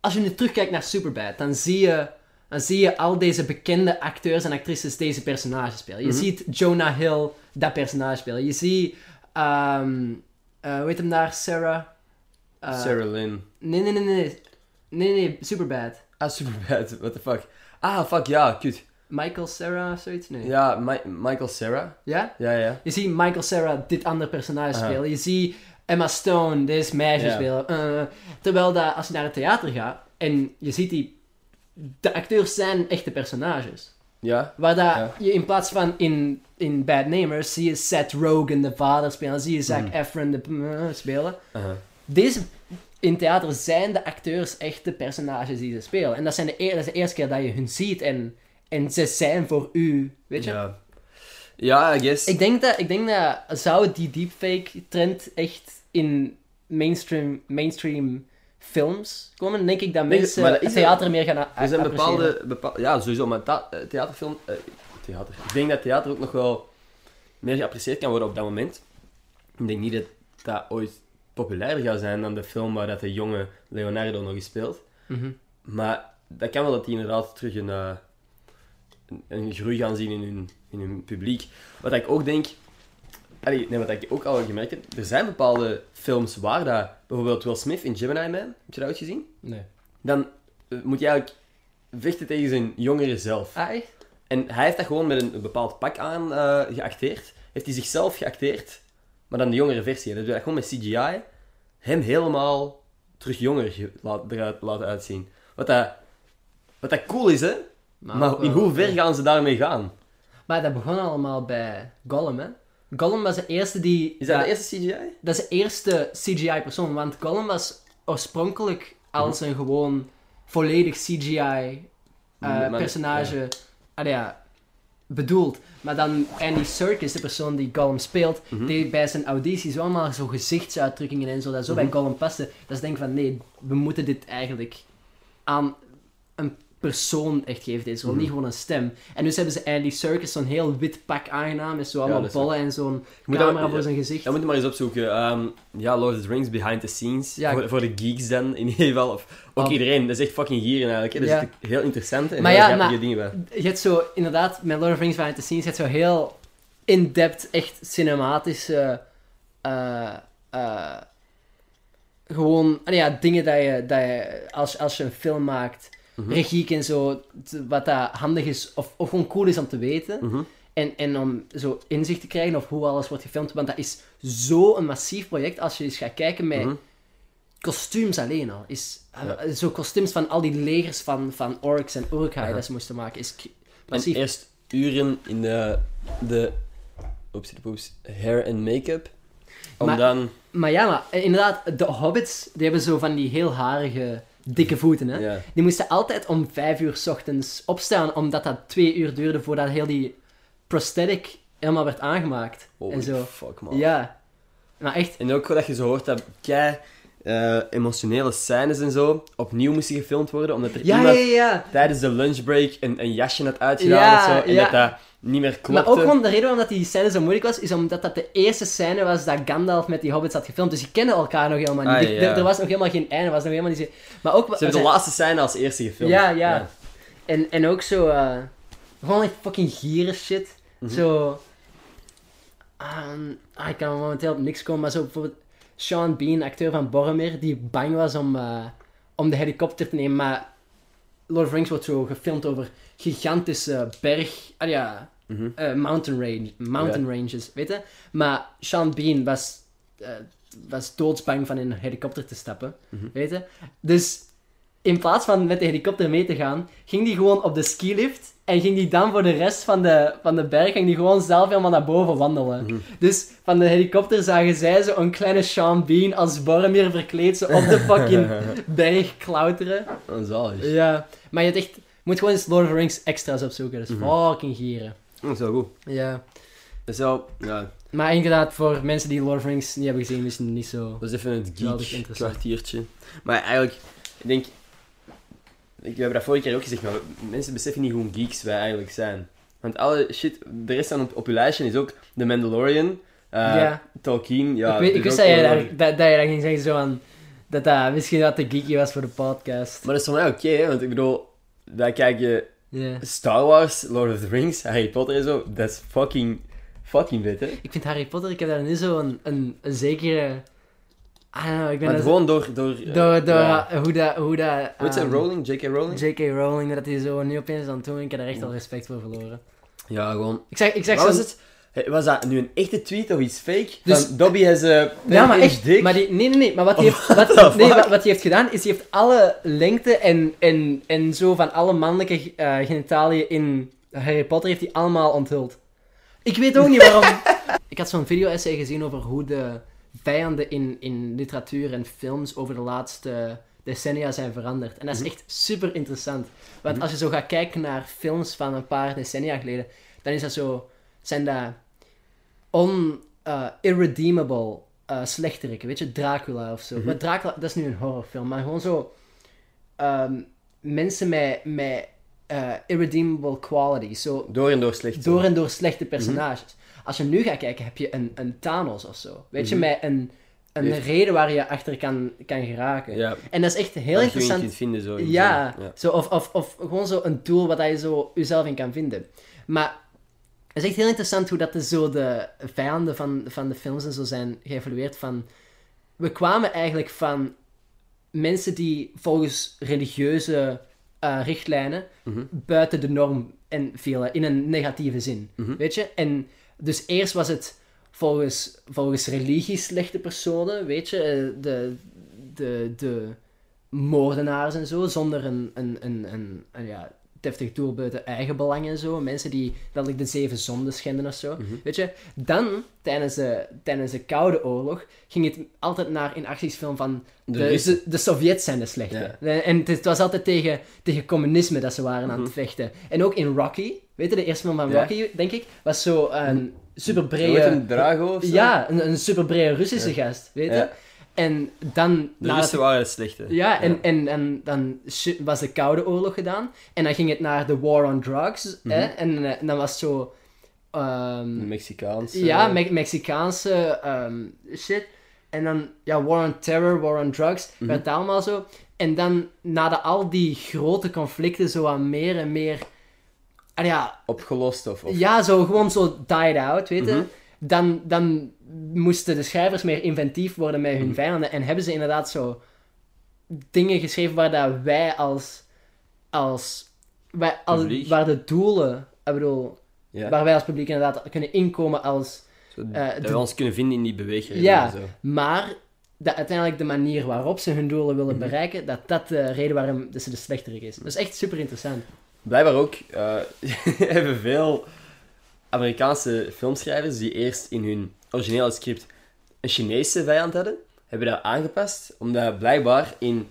Als je nu terugkijkt naar Superbad, dan zie je, dan zie je al deze bekende acteurs en actrices deze personages spelen. Je Mhm. ziet Jonah Hill dat personage spelen. Je ziet, ehm eh, hoe heet hem daar, Sarah? Eh, Sarah Lynn. Nee, nee, nee, nee. Nee, nee, Superbad. Ah, superbad, what the fuck. Ah, fuck, ja, kut. Michael Sarah zoiets? Nee. Ja, Mi- Michael Sarah. Ja? Ja, ja. Je ziet Michael Sarah dit andere personage spelen. Je ziet Emma Stone deze meisje spelen. Eh, terwijl dat, als je naar het theater gaat en je ziet die... De acteurs zijn echte personages. Ja. Waar dat Ja. je in plaats van in, in Bad Namers zie je Seth Rogen de vader spelen. Zie je Zac Mhm. Efron de eh, spelen. Deze... In theater zijn de acteurs echte personages die ze spelen. En dat, zijn de, dat is de eerste keer dat je hun ziet. En, en ze zijn voor u. Weet je? Ja. Ja, I guess. Ik denk dat, ik denk dat zou die deepfake trend echt in mainstream, mainstream films komen, denk ik dat Nee, mensen maar dat theater meer gaan Er zijn bepaalde, bepaal- Ja, sowieso, maar eh, theaterfilm... eh, theater. Ik denk dat theater ook nog wel meer geapprecieerd kan worden op dat moment. Ik denk niet dat dat ooit populairder gaat zijn dan de film waar dat de jonge Leonardo nog eens speelt. Mhm. Maar dat kan wel dat die inderdaad terug een, eh, een, een groei gaan zien in hun, in hun publiek. Wat ik ook denk... Allee, nee, wat ik ook al gemerkt heb, er zijn bepaalde films waar dat... Bijvoorbeeld Will Smith in Gemini Man, heb je dat ooit gezien? Nee. Dan eh, moet je eigenlijk vechten tegen zijn jongere zelf. Ah, echt? En hij heeft dat gewoon met een, een bepaald pak aan eh, geacteerd. Heeft hij zichzelf geacteerd, maar dan de jongere versie. En dat doet hij gewoon met CGI hem helemaal terug jonger ge- laat, eruit laten uitzien. Wat dat Wat dat cool is, hè? Maar, ook in hoever gaan ze daarmee gaan? Maar dat begon allemaal bij Gollum, hè. Gollum was de eerste die... Is dat de eerste CGI? Dat is de eerste CGI-persoon, want Gollum was oorspronkelijk als Mhm. een gewoon volledig CGI-personage ja. bedoeld. Maar dan Andy Serkis, de persoon die Gollum speelt, Mhm. deed bij zijn auditie zo allemaal zo gezichtsuitdrukkingen en zo, dat zo Mhm. bij Gollum paste. Dat ze denken van, nee, we moeten dit eigenlijk aan een persoon echt geven, deze rol, Mhm. niet gewoon een stem. En dus hebben ze Andy Serkis zo'n heel wit pak aangedaan, met zo allemaal dat is bollen en zo'n camera dat- voor zijn gezicht. Dat moet je maar eens opzoeken. Ehm, ja, Lord of the Rings, behind the scenes. Ja. Voor, voor de geeks dan, in ieder geval. Of, ook Oh. iedereen. Dat is echt fucking gieren eigenlijk. Er Ja. zitten heel interessante en Maar heel ja, grappige dingen bij. Je hebt zo, inderdaad, met Lord of the Rings Behind the Scenes, je hebt zo heel in-depth, echt cinematische, eh, eh, gewoon, ah ja, dingen dat je, dat je als, als je een film maakt, Mhm. regie en zo, wat dat handig is, of, of gewoon cool is om te weten. Mhm. En, en om zo inzicht te krijgen of hoe alles wordt gefilmd. Want dat is zo'n massief project als je eens gaat kijken met Mhm. kostuums alleen al. Is, Ja. eh, zo kostuums van al die legers van, van orks en urkhai dat ze moesten maken. Is k- En massief. eerst uren in de, de hair en make-up. Om Maar- dan... Maar ja, maar inderdaad, de hobbits, die hebben zo van die heel harige, dikke voeten. Hè? Die moesten altijd om vijf uur 's ochtends opstaan, omdat dat twee uur duurde voordat heel die prosthetic helemaal werd aangemaakt. Holy en zo. fuck, man. Ja. Maar echt, En ook dat je zo hoort dat kei eh, emotionele scènes en zo opnieuw moesten gefilmd worden, omdat er ja, iemand ja, ja. tijdens de lunchbreak een, een jasje had uitgedaan zo, en dat dat niet meer klopte. Maar ook gewoon de reden waarom dat die scène zo moeilijk was, is omdat dat de eerste scène was dat Gandalf met die hobbits had gefilmd. Dus die kennen elkaar nog helemaal niet. Ah, Er- ja. Er, er was nog helemaal geen einde, was nog helemaal niet... Maar ook... Ze hebben de laatste scène als eerste gefilmd. Ja, ja. En, en ook zo... eh, gewoon echt fucking gieren shit. Mhm. Zo... ehm, ah, ik kan momenteel op niks komen, maar zo bijvoorbeeld... Sean Bean, acteur van Boromir, die bang was om, eh, om de helikopter te nemen, maar... Lord of the Rings wordt zo gefilmd over gigantische berg... Ah ja... Mhm. eh, mountain, range, mountain ranges, weet je? Maar Sean Bean was, eh, was doodsbang van in een helikopter te stappen, Mhm. weet je? Dus in plaats van met de helikopter mee te gaan, ging hij gewoon op de skilift en ging hij dan voor de rest van de, van de berg ging die gewoon zelf helemaal naar boven wandelen. Mhm. Dus van de helikopter zagen zij zo een kleine Sean Bean als Boromir verkleed zo op de fucking berg klauteren. Dat is zalig. Ja, maar je hebt echt, je moet gewoon eens Lord of the Rings extra's opzoeken, dat is fucking gieren. Dat is wel goed. Ja. Dat is wel... Ja, Maar inderdaad, voor mensen die Lord of the Rings niet hebben gezien, is het niet zo... dat is even het Geweldig geek interessant. kwartiertje. Maar eigenlijk, ik denk... Ik, we hebben dat vorige keer ook gezegd, maar mensen beseffen niet hoe geeks wij eigenlijk zijn. Want alle shit, de rest aan op, op je lijstje is ook The Mandalorian, eh, Ja. Tolkien, ja... ik, weet, ik dus wist dat je, daar, dat, dat je dat ging zeggen zo aan... Dat dat misschien wat te geeky was voor de podcast. Maar dat is voor mij oké, hè, want ik bedoel, wij kijken Star Wars, Lord of the Rings, Harry Potter en zo, dat is fucking, fucking vet, hè. Ik vind Harry Potter, ik heb daar nu zo een, een, een zekere... Know, ik ben Maar gewoon door... Door, eh, Door, door ja. hoe dat... Hoe dat Hoe ze, ehm, Rowling? J.K. Rowling? J.K. Rowling, dat hij zo nu opeens aan het doen, ik heb er echt al respect voor verloren. Ja, gewoon... Ik zeg, ik zeg zo... het? Hey, Was dat nu een echte tweet of iets fake? Dus- Van Dobby has a... Ja, maar echt. dik. Maar die, nee, nee, nee. Maar wat hij heeft, wat, nee, wat, heeft gedaan, is hij heeft alle lengte en, en, en zo van alle mannelijke eh genitaliën in Harry Potter heeft hij allemaal onthuld. Ik weet ook niet waarom. ik had zo'n video-essay gezien over hoe de vijanden in, in literatuur en films over de laatste decennia zijn veranderd. En dat is Mhm. echt super interessant. Want Mhm. als je zo gaat kijken naar films van een paar decennia geleden, dan is dat zo, zijn dat on, uh, irredeemable uh, slechteriken, weet je, Dracula of zo. Mhm. Maar Dracula, dat is nu een horrorfilm, maar gewoon zo ehm, mensen met, met uh, irredeemable qualities, zo Door en door slecht. door en door slechte personages. Als je nu gaat kijken, heb je een, een Thanos of zo. Weet je, Mhm. met een, een Heeft- reden waar je achter kan, kan geraken. Ja, En dat is echt heel je interessant. kunt vinden zo. ja. Zo, of, of, of gewoon zo een tool waar je zo jezelf in kan vinden. Maar het is echt heel interessant hoe dat de, zo de vijanden van, van de films en zo zijn geëvalueerd van... We kwamen eigenlijk van mensen die volgens religieuze eh, richtlijnen Mhm. buiten de norm en vielen, in een negatieve zin. Mhm. Weet je? En dus eerst was het volgens, volgens religie slechte personen, weet je? Eh, De, de, de, moordenaars en zo, zonder een, een, een, een, een ja, deftig doel buiten eigen belang en zo. Mensen die letterlijk de zeven zonden schenden of zo. Mhm. Weet je, dan, tijdens de, tijdens de Koude Oorlog, ging het altijd naar in actiesfilm van De de, de, de Sovjets zijn de slechte. Ja. En het, het was altijd tegen, tegen communisme dat ze waren aan het Mhm. vechten. En ook in Rocky, weet je, de eerste film van Ja. Rocky, denk ik, was zo een super Hoe brede... heet een Drago of zo? Ja, een, een super brede Russische Ja. gast, weet je. En dan... De Russen waren het slechte. ja, en, en, en dan was de Koude Oorlog gedaan. En dan ging het naar de War on Drugs. hè? Mhm. En, eh, en dan was het zo... ehm, De Mexicaanse. ja, Me- Mexicaanse ehm, shit. En dan, ja, War on Terror, War on Drugs, Mhm. werd het allemaal zo. En dan, nadat al die grote conflicten zo aan meer en meer... ah ja, Opgelost of... of... ja, zo gewoon zo died out, weet je. Mhm. Dan, dan moesten de schrijvers meer inventief worden met hun Mhm. vijanden. En hebben ze inderdaad zo dingen geschreven waar dat wij als... als, wij, als waar de doelen... Ik bedoel, Ja. waar wij als publiek inderdaad kunnen inkomen als... Zo, eh, dat de- we ons kunnen vinden in die beweging. Ja. Zo. Maar dat uiteindelijk de manier waarop ze hun doelen willen Mhm. bereiken, dat dat de reden waarom dat ze de slechterik is. Dat is echt super interessant. Blijkbaar ook eh, hebben veel Amerikaanse filmschrijvers die eerst in hun originele script een Chinese vijand hadden, hebben dat aangepast, omdat blijkbaar in...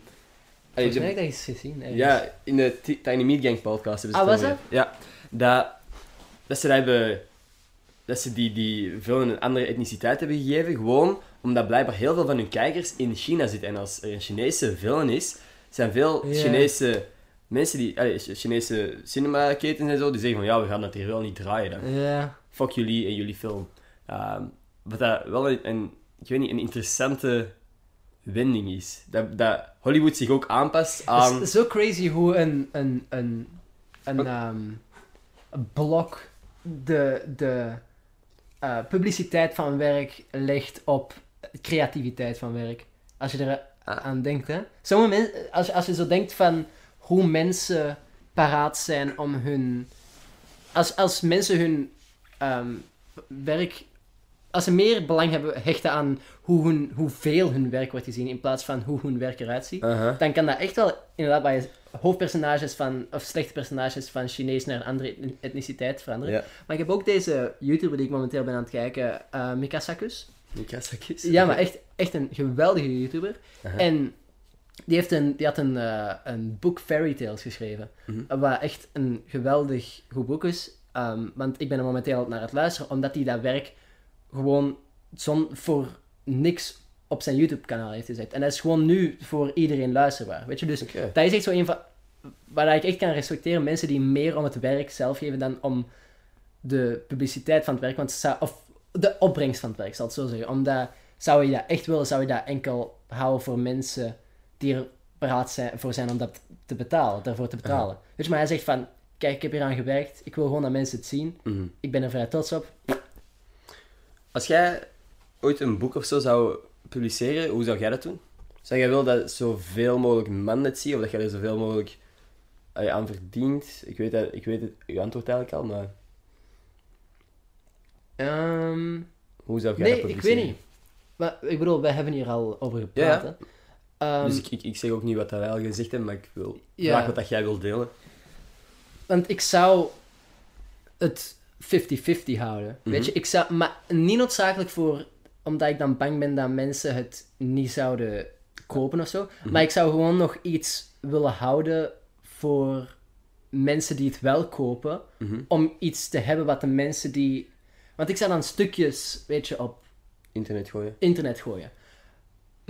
Volgens mij heb ik dat eens gezien. ergens. ja, in de Tiny Meat Gang podcast hebben ze Ah, was over. Ja, dat, dat ze dat hebben... Dat ze die, die film een andere etniciteit hebben gegeven, gewoon omdat blijkbaar heel veel van hun kijkers in China zitten. En als er een Chinese film is, zijn veel. Chinese mensen die... Allee, Ch- Chinese cinemaketens en zo, die zeggen van ja, we gaan dat hier wel niet draaien dan. Fuck jullie en jullie film. Ehm, wat dat wel een, een, ik weet niet, een interessante wending is. Dat, dat Hollywood zich ook aanpast aan... Het is zo crazy hoe een, een, een, een, ehm, een blok de, de eh, publiciteit van werk legt op creativiteit van werk. Als je er Ah. aan denkt, hè. Sommige mensen, als, als je zo denkt van hoe mensen paraat zijn om hun... Als, als mensen hun ehm, werk... Als ze meer belang hebben hechten aan hoe hun, hoeveel hun werk wordt gezien in plaats van hoe hun werk eruit ziet, dan kan dat echt wel inderdaad bij hoofdpersonages van, of slechte personages van Chinees naar een andere etni- etniciteit veranderen. Maar ik heb ook deze YouTuber die ik momenteel ben aan het kijken, eh Mika Sakus. Mikasakis. Ja, maar echt, echt een geweldige YouTuber. En die, heeft een, die had een, eh, een boek Fairy Tales geschreven. Mhm. Wat echt een geweldig goed boek is. Ehm, want ik ben er momenteel naar het luisteren, omdat hij dat werk gewoon zon, voor niks op zijn YouTube-kanaal heeft gezet. En dat is gewoon nu voor iedereen luisterbaar. Weet je, dus dat is echt zo een van... Waar ik echt kan respecteren, mensen die meer om het werk zelf geven dan om de publiciteit van het werk. Want of de opbrengst van het werk, zal ik het zo zeggen. Omdat, zou je dat echt willen, zou je dat enkel houden voor mensen die er paraat zijn, voor zijn om dat te betalen, daarvoor te betalen. Weet je, maar hij zegt van, kijk, ik heb hier aan gewerkt, ik wil gewoon dat mensen het zien, Mhm. ik ben er vrij trots op. Als jij ooit een boek of zo zou publiceren, hoe zou jij dat doen? Zou jij willen dat zoveel mogelijk mannen het zien, of dat jij er zoveel mogelijk eh, aan verdient? Ik weet, dat, ik weet het, je antwoord eigenlijk al, maar Ehm, hoe zou jij nee, dat ik publiceren? weet niet. Maar ik bedoel, wij hebben hier al over gepraat. Ja, hè. Ehm, dus ik, ik, ik zeg ook niet wat dat wij al gezegd hebben, maar ik wil Ja. graag wat dat jij wilt delen. Want ik zou het 50-50 houden. Weet Mhm. je, ik zou, maar niet noodzakelijk voor, omdat ik dan bang ben dat mensen het niet zouden kopen of zo. Mhm. Maar ik zou gewoon nog iets willen houden voor mensen die het wel kopen. Mhm. Om iets te hebben wat de mensen die. Want ik zou dan stukjes, weet je, op Internet gooien. internet gooien.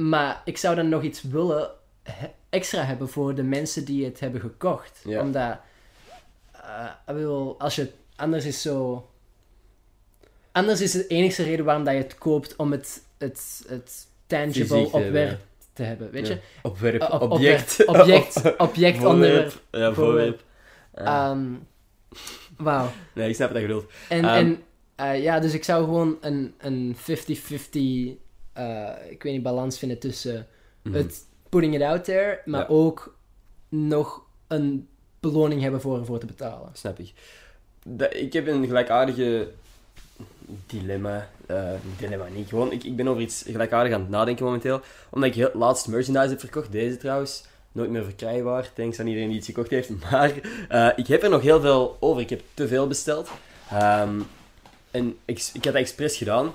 Maar ik zou dan nog iets willen he- extra hebben voor de mensen die het hebben gekocht. Ja. Omdat, eh, ik bedoel, als je, anders is zo... Anders is de enige reden waarom dat je het koopt om het, het, het tangible opwerp te hebben, weet je? Ja. Opwerp, Eh, op- object. opwerp, object, object, onderwerp. Ja, voorwerp. Ehm, Wauw. nee, ik snap wat je bedoelt. En, Ehm. en eh, ja, dus ik zou gewoon een, een 50-50, eh, ik weet niet, balans vinden tussen Mhm. het putting it out there, maar Ja. ook nog een beloning hebben voor ervoor te betalen. Snap ik. Dat, ik heb een gelijkaardige dilemma. eh, dilemma niet. Gewoon, ik, ik ben over iets gelijkaardigs aan het nadenken momenteel. Omdat ik heel, laatst merchandise heb verkocht, deze trouwens. nooit meer verkrijgbaar. Thanks aan iedereen die iets gekocht heeft. Maar eh, ik heb er nog heel veel over. Ik heb te veel besteld. Ehm, en ik, ik had dat expres gedaan.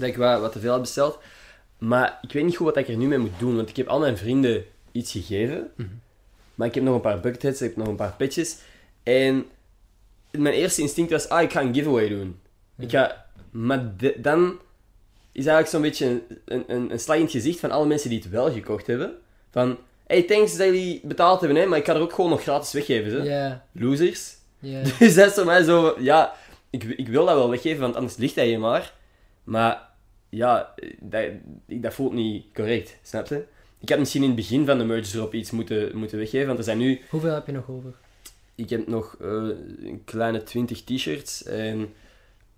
Dat ik wat, wat te veel had besteld. Maar ik weet niet goed wat ik er nu mee moet doen. Want ik heb al mijn vrienden iets gegeven. Mhm. Maar ik heb nog een paar bucketheads. Ik heb nog een paar petjes. En mijn eerste instinct was, ah, ik ga een giveaway doen. Ik ga, maar de- dan is eigenlijk zo'n beetje een, een, een, een slag in het gezicht van alle mensen die het wel gekocht hebben. Van, hey, thanks dat jullie betaald hebben, hè, maar ik ga er ook gewoon nog gratis weggeven. Hè. Losers. ja. Dus dat is voor mij zo, ja, ik, ik wil dat wel weggeven, want anders ligt hij hier maar. Maar ja, dat, dat voelt niet correct, snap je? Ik had misschien in het begin van de merge erop iets moeten, moeten weggeven, want er zijn nu Hoeveel heb je nog over? ik heb nog eh, een kleine 20 t-shirts en een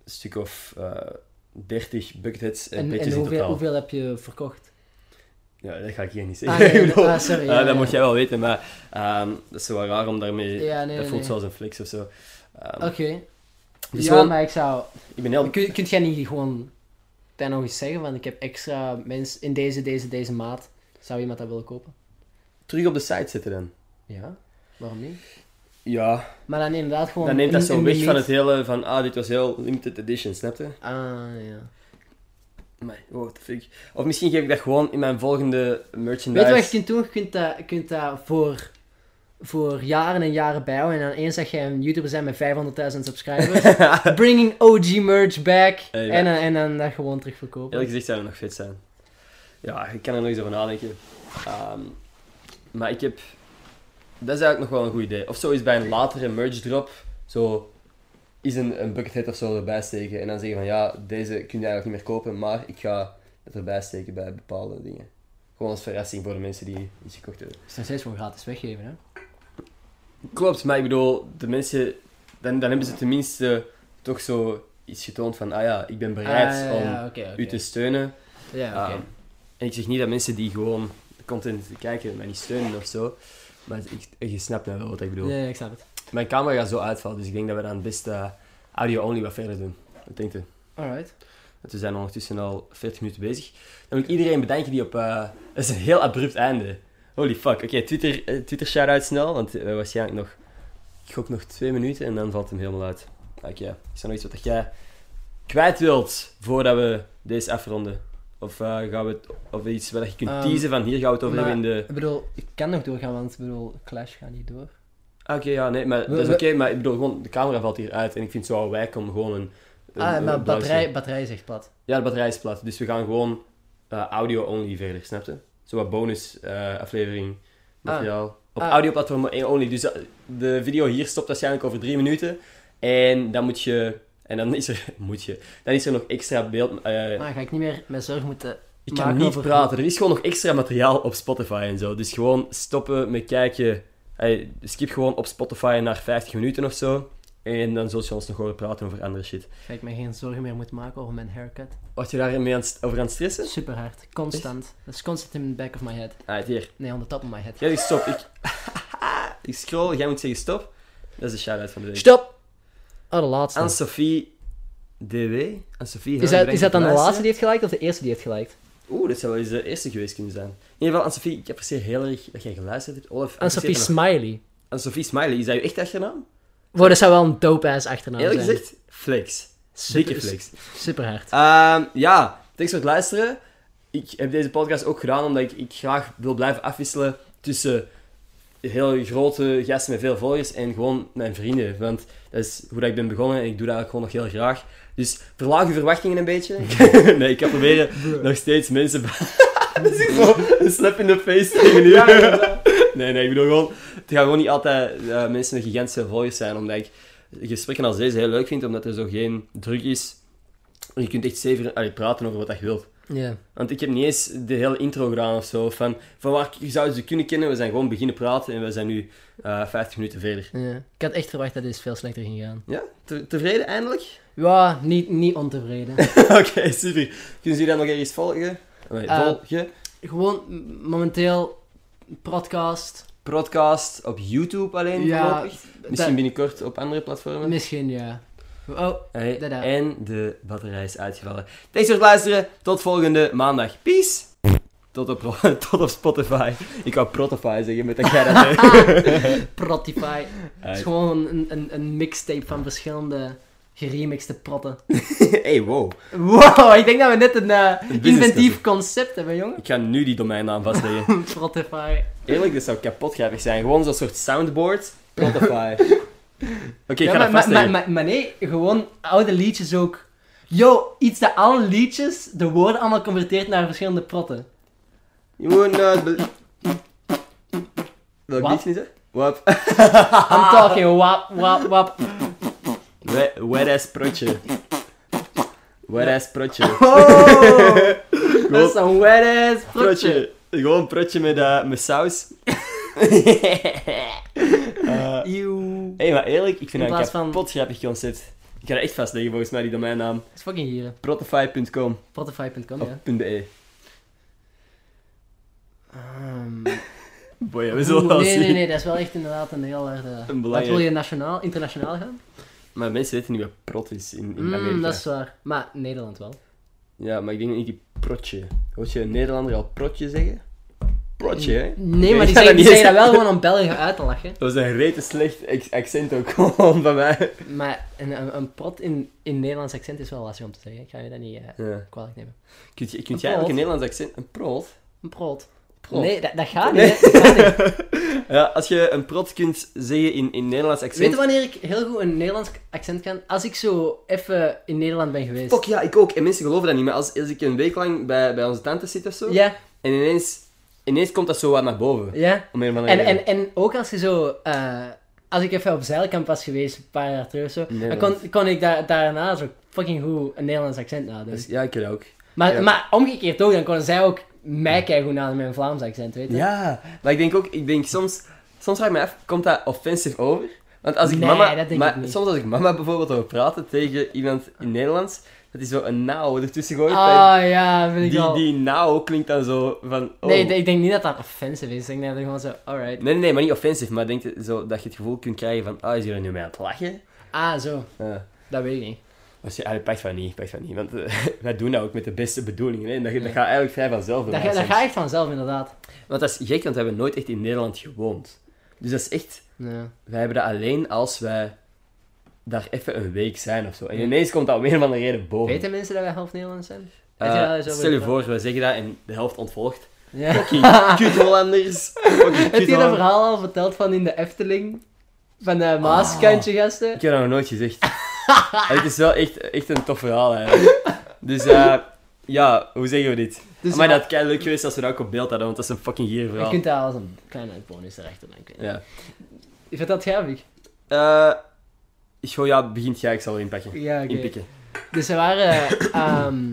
stuk of eh 30 bucketheads en, En, petjes en in hoeveel, totaal. hoeveel heb je verkocht? Ja, dat ga ik hier niet Ah, zeggen. nee, bedoel, ah, sorry, ja, dat ja. moet jij wel weten, maar ehm, dat is zo wel raar om daarmee... Ja, nee, dat voelt nee. zoals een flex of zo. Ehm, Oké. dus ja, gewoon, maar ik zou... ik ben heel... Kun, kunt jij niet gewoon daar nog eens zeggen, want ik heb extra mensen in deze, deze, deze maat. Zou iemand dat willen kopen? Terug op de site zitten dan. Ja, waarom niet? Ja, Maar dan inderdaad gewoon... dan neemt dat zo weg van het hele van, ah, dit was heel limited edition, snap je? Ah, ja. Maar, what the fuck. Of misschien geef ik dat gewoon in mijn volgende merchandise. Weet je wat je kunt doen? Je kunt dat, je kunt dat voor, voor jaren en jaren bijhouden. En dan eens dat jij een YouTuber bent met 500.000 subscribers. bringing OG merch back. En, dan, en dan dat gewoon terug verkopen. Eerlijk gezegd zou het nog vet zijn. Ja, ik kan er nog eens over nadenken. Ehm, maar ik heb... Dat is eigenlijk nog wel een goed idee. Of zo is bij een latere merge drop, zo is een, een buckethead of zo erbij steken. En dan zeggen van, ja, deze kun je eigenlijk niet meer kopen, maar ik ga het erbij steken bij bepaalde dingen. Gewoon als verrassing voor de mensen die iets gekocht hebben. Dat is nog steeds gewoon gratis weggeven, hè? Klopt, maar ik bedoel, de mensen... Dan, dan hebben ze tenminste toch zo iets getoond van, ah ja, ik ben bereid Ah, ja, om ja, u te steunen. Ja, oké. Ah, en ik zeg niet dat mensen die gewoon de content kijken mij niet steunen of zo. Maar ik, je snapt nou wel wat ik bedoel. Ja, ik snap het. Mijn camera gaat zo uitvallen, dus ik denk dat we dan best eh, audio-only wat verder doen. Wat denkt u? Alright. We zijn ondertussen al 40 minuten bezig. Dan wil ik iedereen bedanken die op... eh dat is een heel abrupt einde. Holy fuck. Oké, Twitter, eh, Twitter shout-out snel, want eh, waarschijnlijk nog... Ik gok nog twee minuten en dan valt hem helemaal uit. Oké, is er nog iets wat jij kwijt wilt voordat we deze afronden? Of eh, gaan we het, of iets wat je kunt Ehm, teasen van hier gaan we het over hebben in de... Ik bedoel, ik kan nog doorgaan, want ik bedoel, Clash gaat niet door. Ah, Oké, ja, nee, maar dat is oké, maar ik bedoel gewoon, de camera valt hier uit en ik vind het zo wijk om gewoon een... een- Ah, een maar blauw batterij, batterij is echt plat. Ja, de batterij is plat. Dus we gaan gewoon audio-only verder, snap je? Zo wat bonus eh, aflevering materiaal. Op Ah. audioplatform only. Dus eh, de video hier stopt waarschijnlijk over drie minuten. En dan moet je... En dan is er... Moet je... Dan is er nog extra beeld... Maar ga ik niet meer met zorg moeten ik kan niet over- praten. Er is gewoon nog extra materiaal op Spotify en zo. Dus gewoon stoppen met kijken. Hey, skip gewoon op Spotify naar 50 minuten of zo. En dan zult je ons nog horen praten over andere shit. Ga ik me geen zorgen meer moeten maken over mijn haircut. Was je daar mee aan over aan het stressen? Super hard. Constant. Dat is constant in the back of my head. Ah, hier. Nee, on the top of my head. Jij zegt stop. Ik... ik scroll, jij moet zeggen stop. Dat is de shout-out van de week. Stop! Oh, de laatste. Anne-Sophie DW. Anne-Sophie, heel is, dat, is dat dan de laatste die heeft geliked of de eerste die heeft geliked? Oeh, dat zou wel eens de eerste geweest kunnen zijn. In ieder geval, Anne-Sophie, ik apprecieer heel erg dat jij geluisterd hebt. Olaf, Sophie Smiley. Anne-Sophie Smiley, is dat je echt achternaam? Wow, dat zou wel een dope-ass achternaam Eerlijk zijn. gezegd, flex. Super, Dikke flex. Super hard. Ehm, ja, thanks voor het luisteren. Ik heb deze podcast ook gedaan omdat ik, ik graag wil blijven afwisselen tussen heel grote gasten met veel volgers en gewoon mijn vrienden. Want dat is hoe dat ik ben begonnen en ik doe dat eigenlijk gewoon nog heel graag. Dus verlaag je verwachtingen een beetje. nee, ik ga proberen nog steeds mensen... Dat is zo een slap in the face tegen u. nee, nee, ik bedoel gewoon... Het gaat gewoon niet altijd eh, mensen met gigantische volgers zijn, omdat ik gesprekken als deze heel leuk vind, omdat er zo geen druk is. Je kunt echt zeven allee, praten over wat je wilt. Ja. Want ik heb niet eens de hele intro gedaan of zo. Van, van waar je zou ze kunnen kennen. We zijn gewoon beginnen praten en we zijn nu eh 50 minuten verder. ja. Ik had echt verwacht dat dit veel slechter ging gaan. Ja? Te- tevreden eindelijk? Ja, niet, niet ontevreden. Oké, super. Kunnen jullie dat nog ergens volgen? Eh, volgen. Gewoon m- momenteel podcast. Podcast op YouTube alleen Ja, voorlopig. Misschien binnenkort op andere platformen. Misschien ja. Oh, Hey, en de batterij is uitgevallen. Thanks voor het luisteren. Tot volgende maandag. Peace! tot op, tot op Spotify. Ik wou Protify zeggen met dat deed. Protify. Het is gewoon een, een, een mixtape van verschillende geremixte protten. hey, wow. Wow, ik denk dat we net een eh, inventief concept hebben, jongen. Ik ga nu die domeinnaam vastleggen. Protify. Eerlijk, dat zou kapot grappig zijn. Gewoon zo'n soort soundboard. Spotify. Oké, ik Ja, ga maar, dat vastleggen. maar, maar, maar nee, gewoon oude liedjes ook. Yo, iets dat alle liedjes de woorden allemaal converteert naar verschillende protten. You would not believe... Welk liedje is dat? Wap. I'm talking wap, wap, wap. Wet, wet ass protje. Wet ass protje. Oh, dat is een wet ass protje. Gewoon protje met, eh, met saus. Eh, Eeuw. hey, maar eerlijk, ik vind In dat een van- kapot grappig concept. Ik ga dat echt vastleggen volgens mij, die domeinnaam. Dat is fucking hier. Protify.com Spotify.com, of ja. .be. Ehm, Boy, we zullen oeh, wel nee, zien. nee, nee, dat is wel echt inderdaad een heel harde... Wat belangrijk- wil je nationaal, internationaal gaan? Maar mensen weten niet wat prot is in, in Mm, Amerika. dat is waar. Maar Nederland wel. Ja, maar ik denk niet die protje. Hoort je een Nederlander al protje zeggen? Protje, hè? Nee, maar Ik die zeggen, die zeggen dat wel gewoon om Belgen uit te lachen. Dat was een rete slecht accent ook gewoon van mij. Maar een, een, prot in, in Nederlands accent is wel lastig om te zeggen. Ik ga je dat niet eh, Ja. kwalijk nemen. Kunt, kunt jij eigenlijk een? Nederlands accent... Een prot? Een prot. Prot. Nee, dat, dat gaat niet. hè. Dat gaat niet. Ja, als je een prot kunt zeggen in, in Nederlands accent... Weet je wanneer ik heel goed een Nederlands accent kan? Als ik zo even in Nederland ben geweest. Fuck ja, ik ook. En mensen geloven dat niet. Maar als, als ik een week lang bij, bij onze tante zit of zo... Ja, En ineens, ineens komt dat zo wat naar boven. ja. Om En, en, en ook als je zo... eh, als ik even op zeilkamp was geweest, een paar jaar terug of zo, dan kon, kon ik daar daarna zo fucking goed een Nederlands accent nadoen. Dus, ja, ik dat ook. Maar, ja. maar omgekeerd ook, dan konden zij ook mij keigoed nadoen met een Vlaams accent, weet je? Ja, maar ik denk ook, ik denk soms, soms vraag ik me af, komt dat offensive over? Want als ik Nee, mama, dat denk maar ik niet. soms als ik mama bijvoorbeeld hoor praten tegen iemand in Nederlands, dat hij zo een nauw ertussen gooit. Ah ja, vind ik die, wel. die nauw klinkt dan zo van, oh. Nee, ik denk niet dat dat offensive is. Ik denk dat het gewoon zo, alright. nee, nee, nee, maar niet offensive, maar denk zo dat je het gevoel kunt krijgen van, ah, is hier nu mee aan het lachen? Ah, zo. Ja. Dat weet ik niet. Als je, ah, pakt van niet, pakt van niet, want eh, wij doen dat ook met de beste bedoelingen, hè? En dat, dat gaat eigenlijk vrij vanzelf. Dat, mij ga- dat gaat echt vanzelf, inderdaad. Want dat is gek, want we hebben nooit echt in Nederland gewoond. Dus dat is echt... Ja. Wij hebben dat alleen als wij daar even een week zijn of zo. En Ja. ineens komt dat een of andere reden boven. Weten mensen dat wij half Nederlands zijn? Eh, stel je voor, we zeggen dat en de helft ontvolgt. Ja. Fucking kut Hollanders. Heb je dat verhaal al verteld van in de Efteling? Van de Maaskantje gasten? Ik heb dat nog nooit gezegd. Het is wel echt, echt een tof verhaal eigenlijk. Dus eh, ja, hoe zeggen we dit? Dus maar dat is leuk geweest als we dat ook op beeld hadden, want dat is een fucking gier je verhaal. kunt daar als een kleine bonus erachter denken. Ja. Ik vind dat gaafig. Eh, ik gooi ja, begint jij, ik zal erin pakken. Ja, oké. Inpikken. Dus we waren ehm,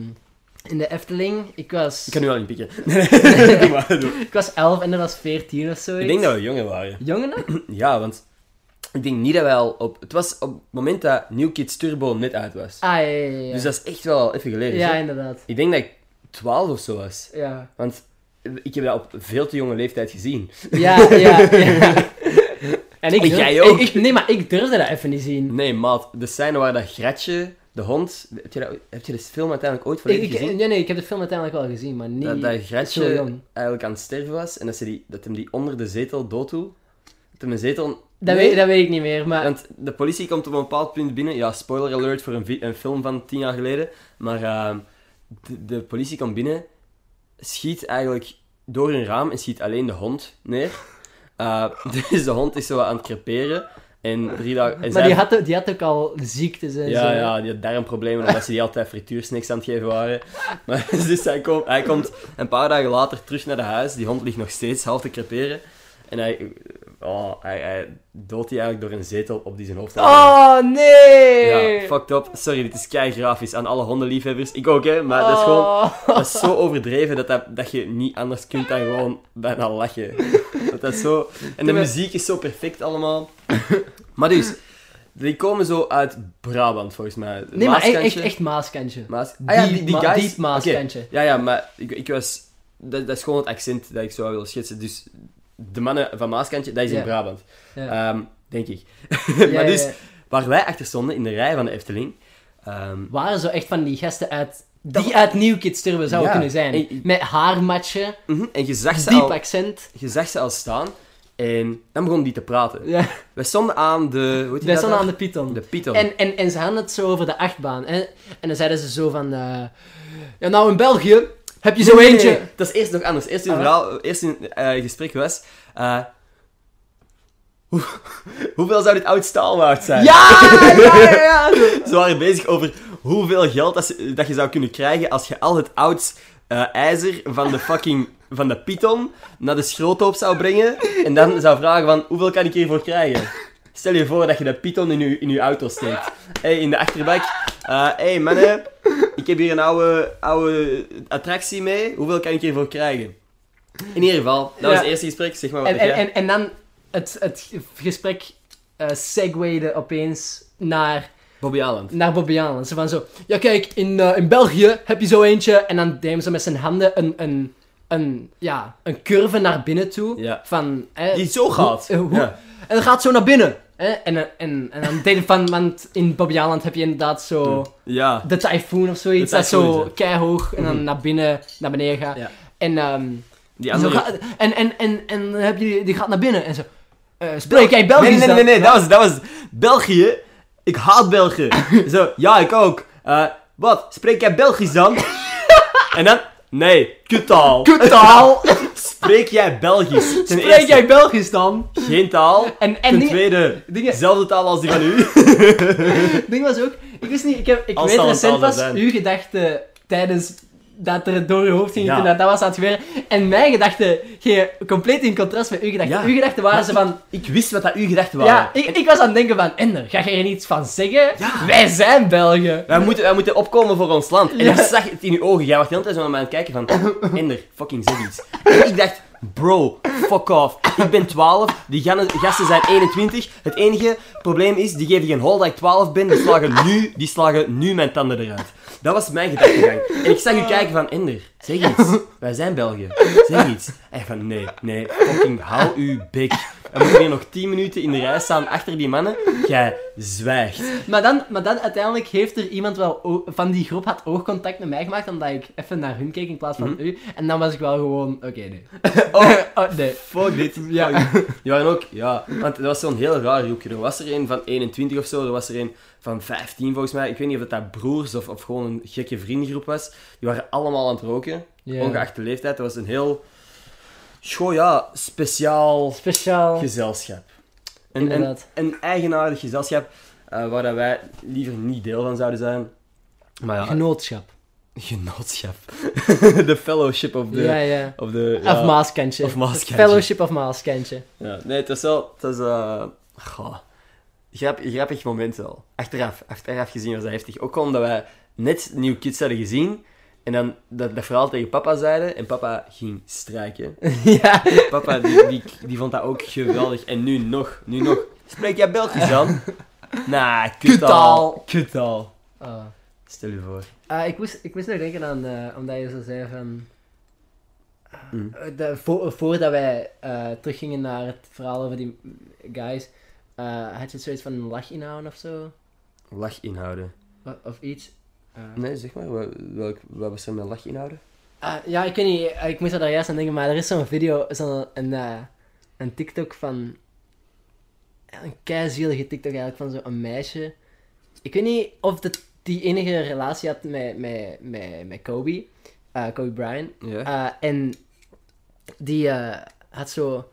in de Efteling. Ik was, Ik kan nu al inpikken. Nee, nee, doe maar, doe. ik was 11 en dat was 14 of zo. Ik denk dat we jonger waren. Jongen nog? Ja, want ik denk niet dat wij al op... Het was op het moment dat New Kids Turbo net uit was. Ah, ja, ja, ja. Dus dat is echt wel even geleden. ja, hè? inderdaad. Ik denk dat ik 12 of zo was. Ja. Want ik heb dat op veel te jonge leeftijd gezien. Ja, ja, ja. En ik durf- jij ook. ik- ik- nee, maar ik durfde dat even niet zien. Nee, maat. De scène waar dat Gretje, de hond... Heb je, dat, heb je de film uiteindelijk ooit Ik, volledig ik, gezien? nee, nee, ik heb de film uiteindelijk wel gezien, maar niet Dat, dat Gretje eigenlijk aan het sterven was en dat, ze die, dat hem die onder de zetel dood doet. Dat hem een zetel... Dat, Nee, weet, dat weet ik niet meer, maar... Want de politie komt op een bepaald punt binnen. Ja, spoiler alert voor een, een film van tien jaar geleden. Maar ehm, de, de politie komt binnen, schiet eigenlijk door een raam en schiet alleen de hond neer. Eh, dus de hond is zo aan het creperen. En drie dagen... en Maar zij- die had, ook- die had ook al ziektes en zo. ja, ja, die had darmproblemen omdat ze die altijd frituursnacks aan het geven waren. Maar dus hij, komt hij komt een paar dagen later terug naar de huis. Die hond ligt nog steeds half te creperen. En hij, oh, hij, hij doodt die eigenlijk door een zetel op die zijn hoofd. Oh, nee! Ja, fucked up. Sorry, dit is kei grafisch aan alle hondenliefhebbers. Ik ook, hè. Maar dat is gewoon... Oh. Dat is zo overdreven dat, dat, dat je niet anders kunt dan gewoon bijna lachen. Dat dat zo... En de muziek is zo perfect allemaal. Maar dus... Die komen zo uit Brabant, volgens mij. Nee, maar echt, echt, echt maaskantje. Maas... Ah ja, die, Diep die guys... diep maaskantje. Ja, ja, maar ik, ik was... Dat, dat is gewoon het accent dat ik zo wil schetsen. Dus de mannen van Maaskantje, dat is Ja. in Brabant. Ja. Ehm, denk ik. Ja, maar dus, ja, waar wij achter stonden, in de rij van de Efteling... ehm, Waren zo echt van die gasten uit die uit New Kids Turbo Ja. kunnen zijn. En- Met haarmatje, Mhm, En je zag, ze diep al, accent. je zag ze al staan. En dan begon die te praten. Ja, Wij stonden aan de... Hoe heet die daar? aan de Python. De Python. En, en, en ze hadden het zo over de achtbaan. Hè? En dan zeiden ze zo van... eh, ja, nou in België heb je zo Nee, eentje... nee, Dat is eerst nog anders. Eerst in, Ah, verhaal, eerst in eh, gesprek was... eh, hoe- hoeveel zou dit oud staal waard zijn? Ja, ja, ja, ja. Ze waren bezig over hoeveel geld dat, ze- dat je zou kunnen krijgen als je al het oud eh, ijzer van de fucking... Van de Python naar de schroothoop zou brengen. En dan zou vragen van, hoeveel kan ik hiervoor krijgen? Stel je voor dat je de Python in je, in je auto steekt. Hey, in de achterbak. Hé hey, mannen, ik heb hier een oude, oude attractie mee. Hoeveel kan ik hiervoor krijgen? In ieder geval, dat was Ja. het eerste gesprek. Zeg maar wat En, en, jij? en, en dan het, het gesprek eh segwayde opeens naar, Bobby Aland. naar Bobby Allen. Zo van zo... Ja, kijk, in, eh, in België heb je zo eentje... En dan deed hij zo met zijn handen een... een een, ja, een curve naar binnen toe. Ja. Van, Die zo gaat. Hoe, eh, hoe- Ja. En dat gaat zo naar binnen. En, en, en dan van... Want in Bobby Aland heb je inderdaad zo... Ja. De typhoon of zoiets. Dat zo keihoog en dan Mhm. naar binnen, naar beneden gaat. Ja. En, ehm, Die andere... ga- en, en, en, en dan heb je die, gaat naar binnen en zo. eh, spreek jij Belgisch Nee, nee, nee, dan? nee, nee, dat was, dat was België. Ik haat België. Zo, ja, ik ook. Eh, wat? Spreek jij Belgisch dan? en dan? Nee, kuttaal. Kuttaal! Spreek jij Belgisch? Ten Spreek eerste, jij Belgisch dan? Geen taal. En, en Ten tweede, dingen- dezelfde taal als die van u. ding was ook... Ik wist niet, ik, heb, ik Als weet het recent zijn. uw gedachten tijdens dat er door je hoofd ging Ja. dat, dat was aan het gebeuren. En mijn gedachten gingen compleet in contrast met uw gedachten. Ja. Uw gedachten waren Maar ze van... Ik wist wat dat uw gedachten waren. Ja, ik, ik was aan het denken van... Ender, ga je er iets van zeggen? Ja. Wij zijn Belgen. Wij moeten, wij moeten opkomen voor ons land. En Ja. ik zag het in uw ogen. Jij was de hele tijd zo naar mij aan het kijken van... Ender, fucking zeg iets. En ik dacht... Bro, fuck off. Ik ben 12, die gasten zijn 21. Het enige probleem is, die geven geen hol dat ik 12 ben. Die slagen nu, die slagen nu mijn tanden eruit. Dat was mijn gedachtegang. En ik zag u kijken van... Ender, zeg iets. Wij zijn België. Zeg iets. En van... Nee, nee, fucking hou uw bek. We moeten hier nog 10 minuten in de rij staan achter die mannen. Jij zwijgt. Maar dan, maar dan uiteindelijk heeft er iemand wel o- van die groep had oogcontact met mij gemaakt, omdat ik even naar hun keek in plaats van Mhm. u. En dan was ik wel gewoon, oké, nee. Oh, Oh, nee. Fuck dit. Ja. Fuck. Die waren ook, ja, want dat was zo'n heel raar groepje. Er was er een van 21 of zo, er was er een van 15 volgens mij. Ik weet niet of het dat broers of, of gewoon een gekke vriendengroep was. Die waren allemaal aan het roken, Ja. ongeacht de leeftijd. Dat was een heel, gewoon ja, speciaal Speciaal. gezelschap. Een, een, eigenaardig gezelschap eh, waar dat wij liever niet deel van zouden zijn. Maar ja, Genootschap. genootschap. De fellowship of the... ja, ja. Of, de, Of Maaskantje. Of Maaskantje. Fellowship of Maaskantje. Ja, nee, het was wel... Het was... eh goh, grap, grappig moment wel. Achteraf, achteraf gezien was dat heftig. Ook omdat wij net New Kids hadden gezien en dan dat, dat verhaal tegen papa zeiden en papa ging strijken. ja. Papa, die, die, die vond dat ook geweldig. En nu nog, nu nog. Spreek jij Belgisch dan? Nah, kuttaal. Kuttaal. Oh. Stel je voor. Ah, ik, moest, ik moest nog denken aan, eh, omdat je zo zei van... Mm. eh, de, vo- voordat wij eh, teruggingen naar het verhaal over die guys, eh, had je zoiets van een lach inhouden of zo? Lach inhouden. Of, of iets? Eh, Nee, zeg maar. Wel- Welk, wat was er met lach inhouden? ah, ja, ik weet niet, ik moest daar juist aan denken, maar er is zo'n video, zo'n een, eh, een TikTok van... Een keizielige TikTok eigenlijk van zo'n meisje. Ik weet niet of dat die enige relatie had met, met, met, met Kobe, eh, Kobe Bryant. Ja. En die had zo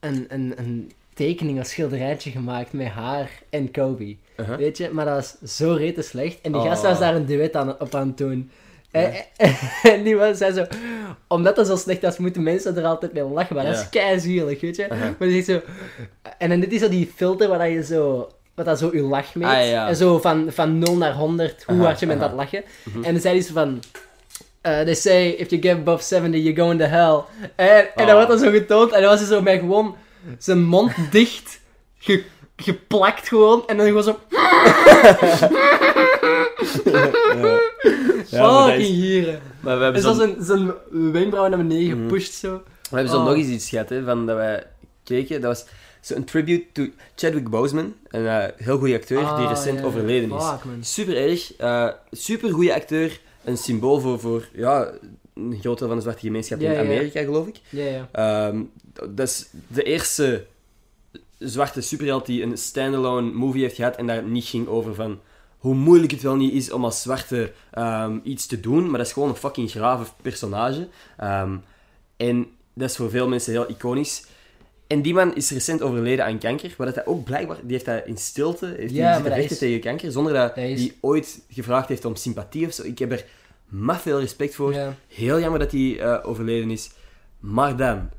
een, een, een tekening of schilderijtje gemaakt met haar en Kobe. Uh-huh. Weet je? Maar dat was zo rete slecht. En die Oh. gast was daar een duet aan, op aan het doen. Ja. En, en die was zei zo... Omdat dat zo slecht was, moeten mensen er altijd mee lachen. Maar dat Ja. is keizielig, weet je? Uh-huh. Maar die zegt zo... En dan dit is zo die filter waar dat je zo... Wat dat zo je lach meet. Ah, ja. En zo van, van 0 naar 100, hoe Aha, hard je met dat lachen. Mhm. En dan zei hij zo van... eh, they say, if you get above 70, you go into hell. En, en Oh. dan werd dat zo getoond. En dan was hij zo met gewoon zijn mond dicht ge- geplakt gewoon. En dan gewoon zo... Ja, maar Fucking is- hieren. Maar we hebben En zo, zijn, zijn wenkbrauwen naar beneden Mhm. gepusht zo. we hebben zo Oh. nog eens iets gehad, hè, van dat wij keken. Dat was zo'n tribute to Chadwick Boseman, een eh, heel goede acteur die Ah, recent ja. overleden is. Fuck, man. Super erg, eh super goede acteur. een symbool voor, voor ja, een groot deel van de zwarte gemeenschap Ja, in ja. Amerika, geloof ik. Ja, ja. Ehm, dat is de eerste zwarte superheld die een standalone movie heeft gehad en daar niet ging over van hoe moeilijk het wel niet is om als zwarte ehm, iets te doen, maar dat is gewoon een fucking grave personage. Ehm, en dat is voor veel mensen heel iconisch. En die man is recent overleden aan kanker, wat dat hij ook blijkbaar, die heeft dat in stilte, heeft Ja, hij maar vechten is- tegen kanker, zonder dat is- hij ooit gevraagd heeft om sympathie of zo. Ik heb er maf veel respect voor. Ja. Heel jammer dat hij eh, overleden is. Maar dan,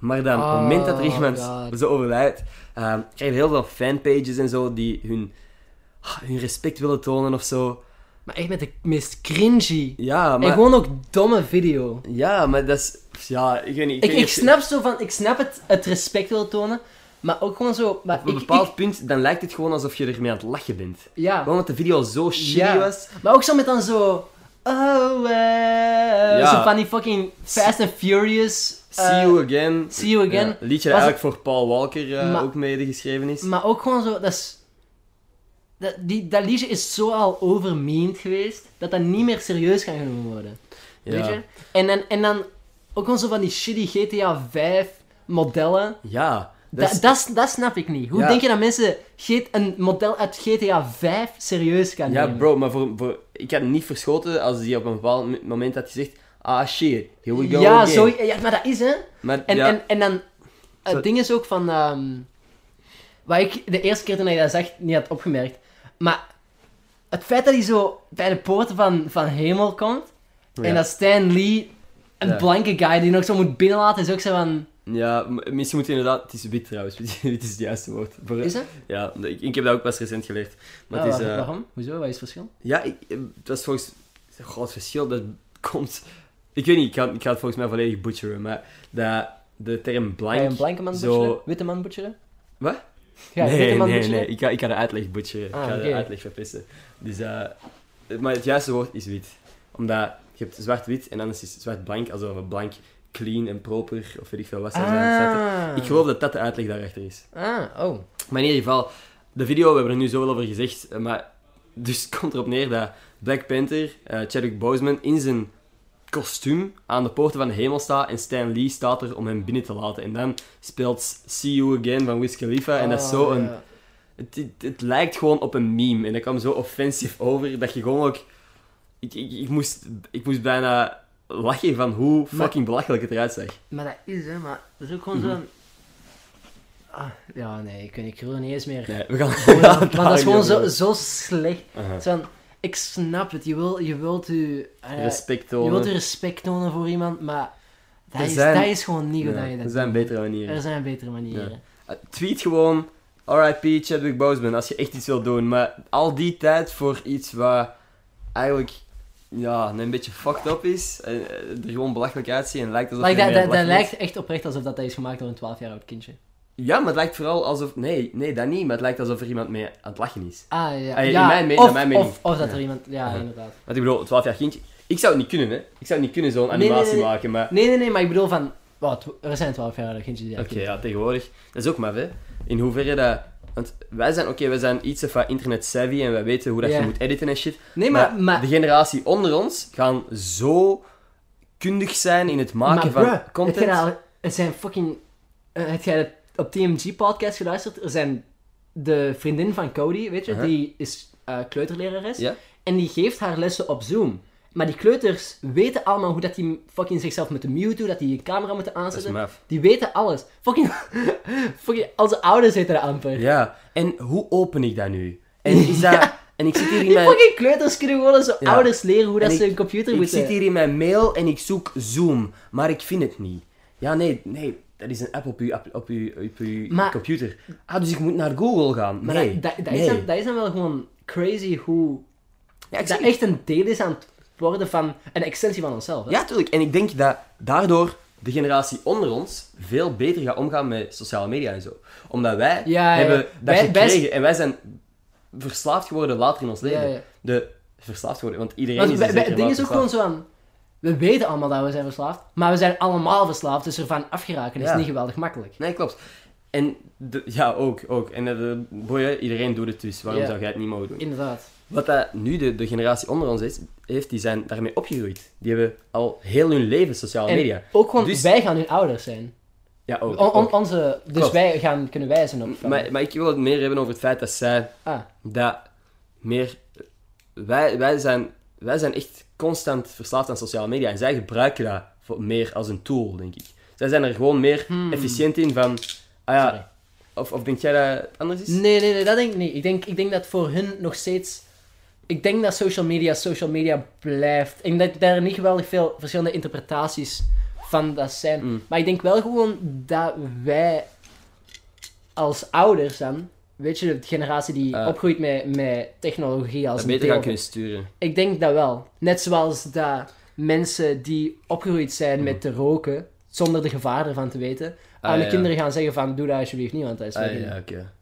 maar dan, op het Oh, moment dat er iemand God. zo overlijdt, ehm krijg je heel veel fanpages en zo die hun, ah, hun respect willen tonen of zo. Maar echt met de meest cringy. Ja, En maar, gewoon ook domme video. ja, maar dat is... Ja, ik weet niet. Ik, ik snap zo van, ik snap het, het respect willen tonen, maar ook gewoon zo. Maar Op een ik, bepaald ik- punt, dan lijkt het gewoon alsof je ermee aan het lachen bent. ja. Gewoon omdat de video zo shitty Ja. was. Maar ook zo met dan zo. Oh, eh Zo van die fucking Fast and Furious. See eh, you again. See you again. Ja, liedje dat eigenlijk voor Paul Walker eh, Maar- ook mede geschreven is. Maar ook gewoon zo, dat is... Dat, die, dat liedje is zo al overmeend geweest, dat dat niet meer serieus kan genomen worden. ja. Weet je? En dan, en dan ook gewoon zo van die shitty GTA 5 modellen. Ja. Dat Dat, is- dat, dat snap ik niet. Hoe Ja. denk je dat mensen een model uit GTA 5 serieus Ja, nemen? bro, maar voor, voor, ik had niet verschoten als die op een bepaald mo- moment had gezegd ah shit, here we go ja, zo, ja, maar dat is hè. Maar En, ja, en, en dan, het Zo- ding is ook van, ehm wat ik de eerste keer toen ik dat zag niet had opgemerkt, maar het feit dat hij zo bij de poorten van, van hemel komt, Ja. en dat Stan Lee, een Ja. blanke guy die nog zo moet binnenlaten, is ook zo van, ja, misschien moet je inderdaad... Het is wit trouwens, dit is het juiste woord. Voor, is het? Ja, ik, ik heb dat ook pas recent geleerd. Maar het is... waar- eh, waarom? Hoezo? Wat is het verschil? ja, ik, het was volgens... Een groot verschil, dat komt... Ik weet niet, ik ga, ik ga het volgens mij volledig butcheren, maar dat de term Ga blank... je een blanke man zo- butcheren? Witte man butcheren? Wat? Ga een nee, witte man nee, butcheren? nee. Ik ga, ik ga de uitleg butcheren. Ah, ik ga oké. de uitleg verpissen. Dus, eh, maar het juiste woord is wit. Omdat je hebt zwart-wit en anders is zwart-blank, alsof blank clean en proper, of weet ik veel wat zijn. Ah. Ik geloof dat dat de uitleg daarachter is. Ah, oh. Maar in ieder geval, de video, we hebben er nu zoveel over gezegd, maar dus het komt erop neer dat Black Panther, eh, Chadwick Boseman, in zijn kostuum aan de poorten van de hemel staat en Stan Lee staat er om hem binnen te laten. En dan speelt See You Again van Wiz Khalifa en dat is zo Oh, een... ja. Het, het, het lijkt gewoon op een meme en dat kwam zo offensief over dat je gewoon ook... Ik, ik, ik, moest, ik moest bijna lachen van hoe Maar- fucking belachelijk het eruit zag. Maar dat is, hè, maar dat is ook gewoon Mhm. zo'n... Ah, ja, nee, ik, ik wil er niet eens meer... Nee, we gaan... Gewoon, het dat is gewoon zo, zo slecht. van, ik snap het, je, wil, je wilt je... eh, Respect je tonen. wilt je respect tonen voor iemand, maar dat, Er is, zijn- dat is gewoon niet goed Ja, dat je dat er zijn betere manieren. Er zijn betere manieren. Uh, Tweet gewoon RIP Chadwick Boseman als je echt iets wilt doen. Maar al die tijd voor iets wat eigenlijk ja, een beetje fucked up is. En eh, er gewoon belachelijk uitziet en lijkt alsof Like, dat, dat, lijkt echt oprecht alsof dat, dat is gemaakt door een 12 jaar oud kindje. Ja, maar het lijkt vooral alsof... Nee, nee, dat niet. Maar het lijkt alsof er iemand mee aan het lachen is. Ah, ja. In ja mijn me- of, mijn mening. Of, of dat Ja. er iemand... Ja, Aha. inderdaad. Want ik bedoel, 12 jaar kindje... Ik zou het niet kunnen, hè. Ik zou het niet kunnen, zo'n nee, animatie nee, nee. maken. Maar... Nee, nee, nee, maar ik bedoel van... Wat, er zijn 12 jaar kindjes die Oké, ja, tegenwoordig. Dat is ook maf, hè. In hoeverre dat... Want wij zijn, oké, wij zijn iets van internet savvy en wij weten hoe dat je moet editen en shit. Nee, maar... Maar, maar de generatie onder ons gaan zo kundig zijn in het maken maar van bruh, content. Het, al- het zijn fucking... eh, heb jij het op TMG-podcast geluisterd? Er zijn de vriendin van Cody, weet je, Uh-huh. die is eh kleuterlerares. En die geeft haar lessen op Zoom. Maar die kleuters weten allemaal hoe dat die fucking zichzelf moeten muten, dat die een camera moeten Dat is aanzetten. maf. Die weten alles. Fucking, fucking onze ouders weten dat amper. Ja, en hoe open ik dat nu? En is dat... En ik zit hier in Die mijn... fucking kleuters kunnen gewoon zo Ja. ouders leren hoe dat ze ik- een computer Ik moeten... zit hier in mijn mail en ik zoek Zoom, maar ik vind het niet. Ja, nee, nee, dat is een app op uw, op uw, op uw Maar- computer. Ah, dus ik moet naar Google gaan. Maar nee, dat, dat, dat nee. is dan, dat is dan wel gewoon crazy hoe... ja, ik dat echt een deel is aan het worden van een extensie van onszelf. Hè? Ja, tuurlijk. En ik denk dat daardoor de generatie onder ons veel beter gaat omgaan met sociale media en zo. Omdat wij Ja, ja. hebben dat Wij- wij- gekregen en wij zijn verslaafd geworden later in ons leven. Ja. De verslaafd geworden, want iedereen Want is er zeker het ding is ook gewoon zo aan... We weten allemaal dat we zijn verslaafd, maar we zijn allemaal verslaafd, dus ervan afgeraken is niet geweldig makkelijk. Nee, klopt. En de, ja, ook, ook. En uh, boy, hè, iedereen doet het dus. Waarom zou jij het niet mogen doen? Inderdaad. Wat dat nu de, de generatie onder ons is, heeft, die zijn daarmee opgegroeid. Die hebben al heel hun leven sociale En media. ook gewoon, Dus- wij gaan hun ouders zijn. Ja, ook. On- on- ook. onze, dus Klopt. wij gaan kunnen wijzen op. Maar, maar ik wil het meer hebben over het feit dat zij ah, dat meer... Wij, wij, zijn, wij zijn echt constant verslaafd aan sociale media. En zij gebruiken dat voor, meer als een tool, denk ik. Zij zijn er gewoon meer Hmm. efficiënt in van... Ah ja, Sorry. of, of denk jij dat het anders is? Nee, nee, nee, dat denk ik niet. Ik denk, ik denk dat voor hun nog steeds... Ik denk dat social media social media blijft. Denk dat daar niet geweldig veel verschillende interpretaties van dat zijn. Mm. Maar ik denk wel gewoon dat wij als ouders dan... Weet je, de generatie die Eh. opgroeit met, met technologie als Dat beter gaan kunnen sturen. Ik denk dat wel. Net zoals dat mensen die opgegroeid zijn met te roken, zonder de gevaar ervan te weten, Ah, aan de ja. kinderen gaan zeggen van, doe dat alsjeblieft niet, want dat is Ah, ja, oké.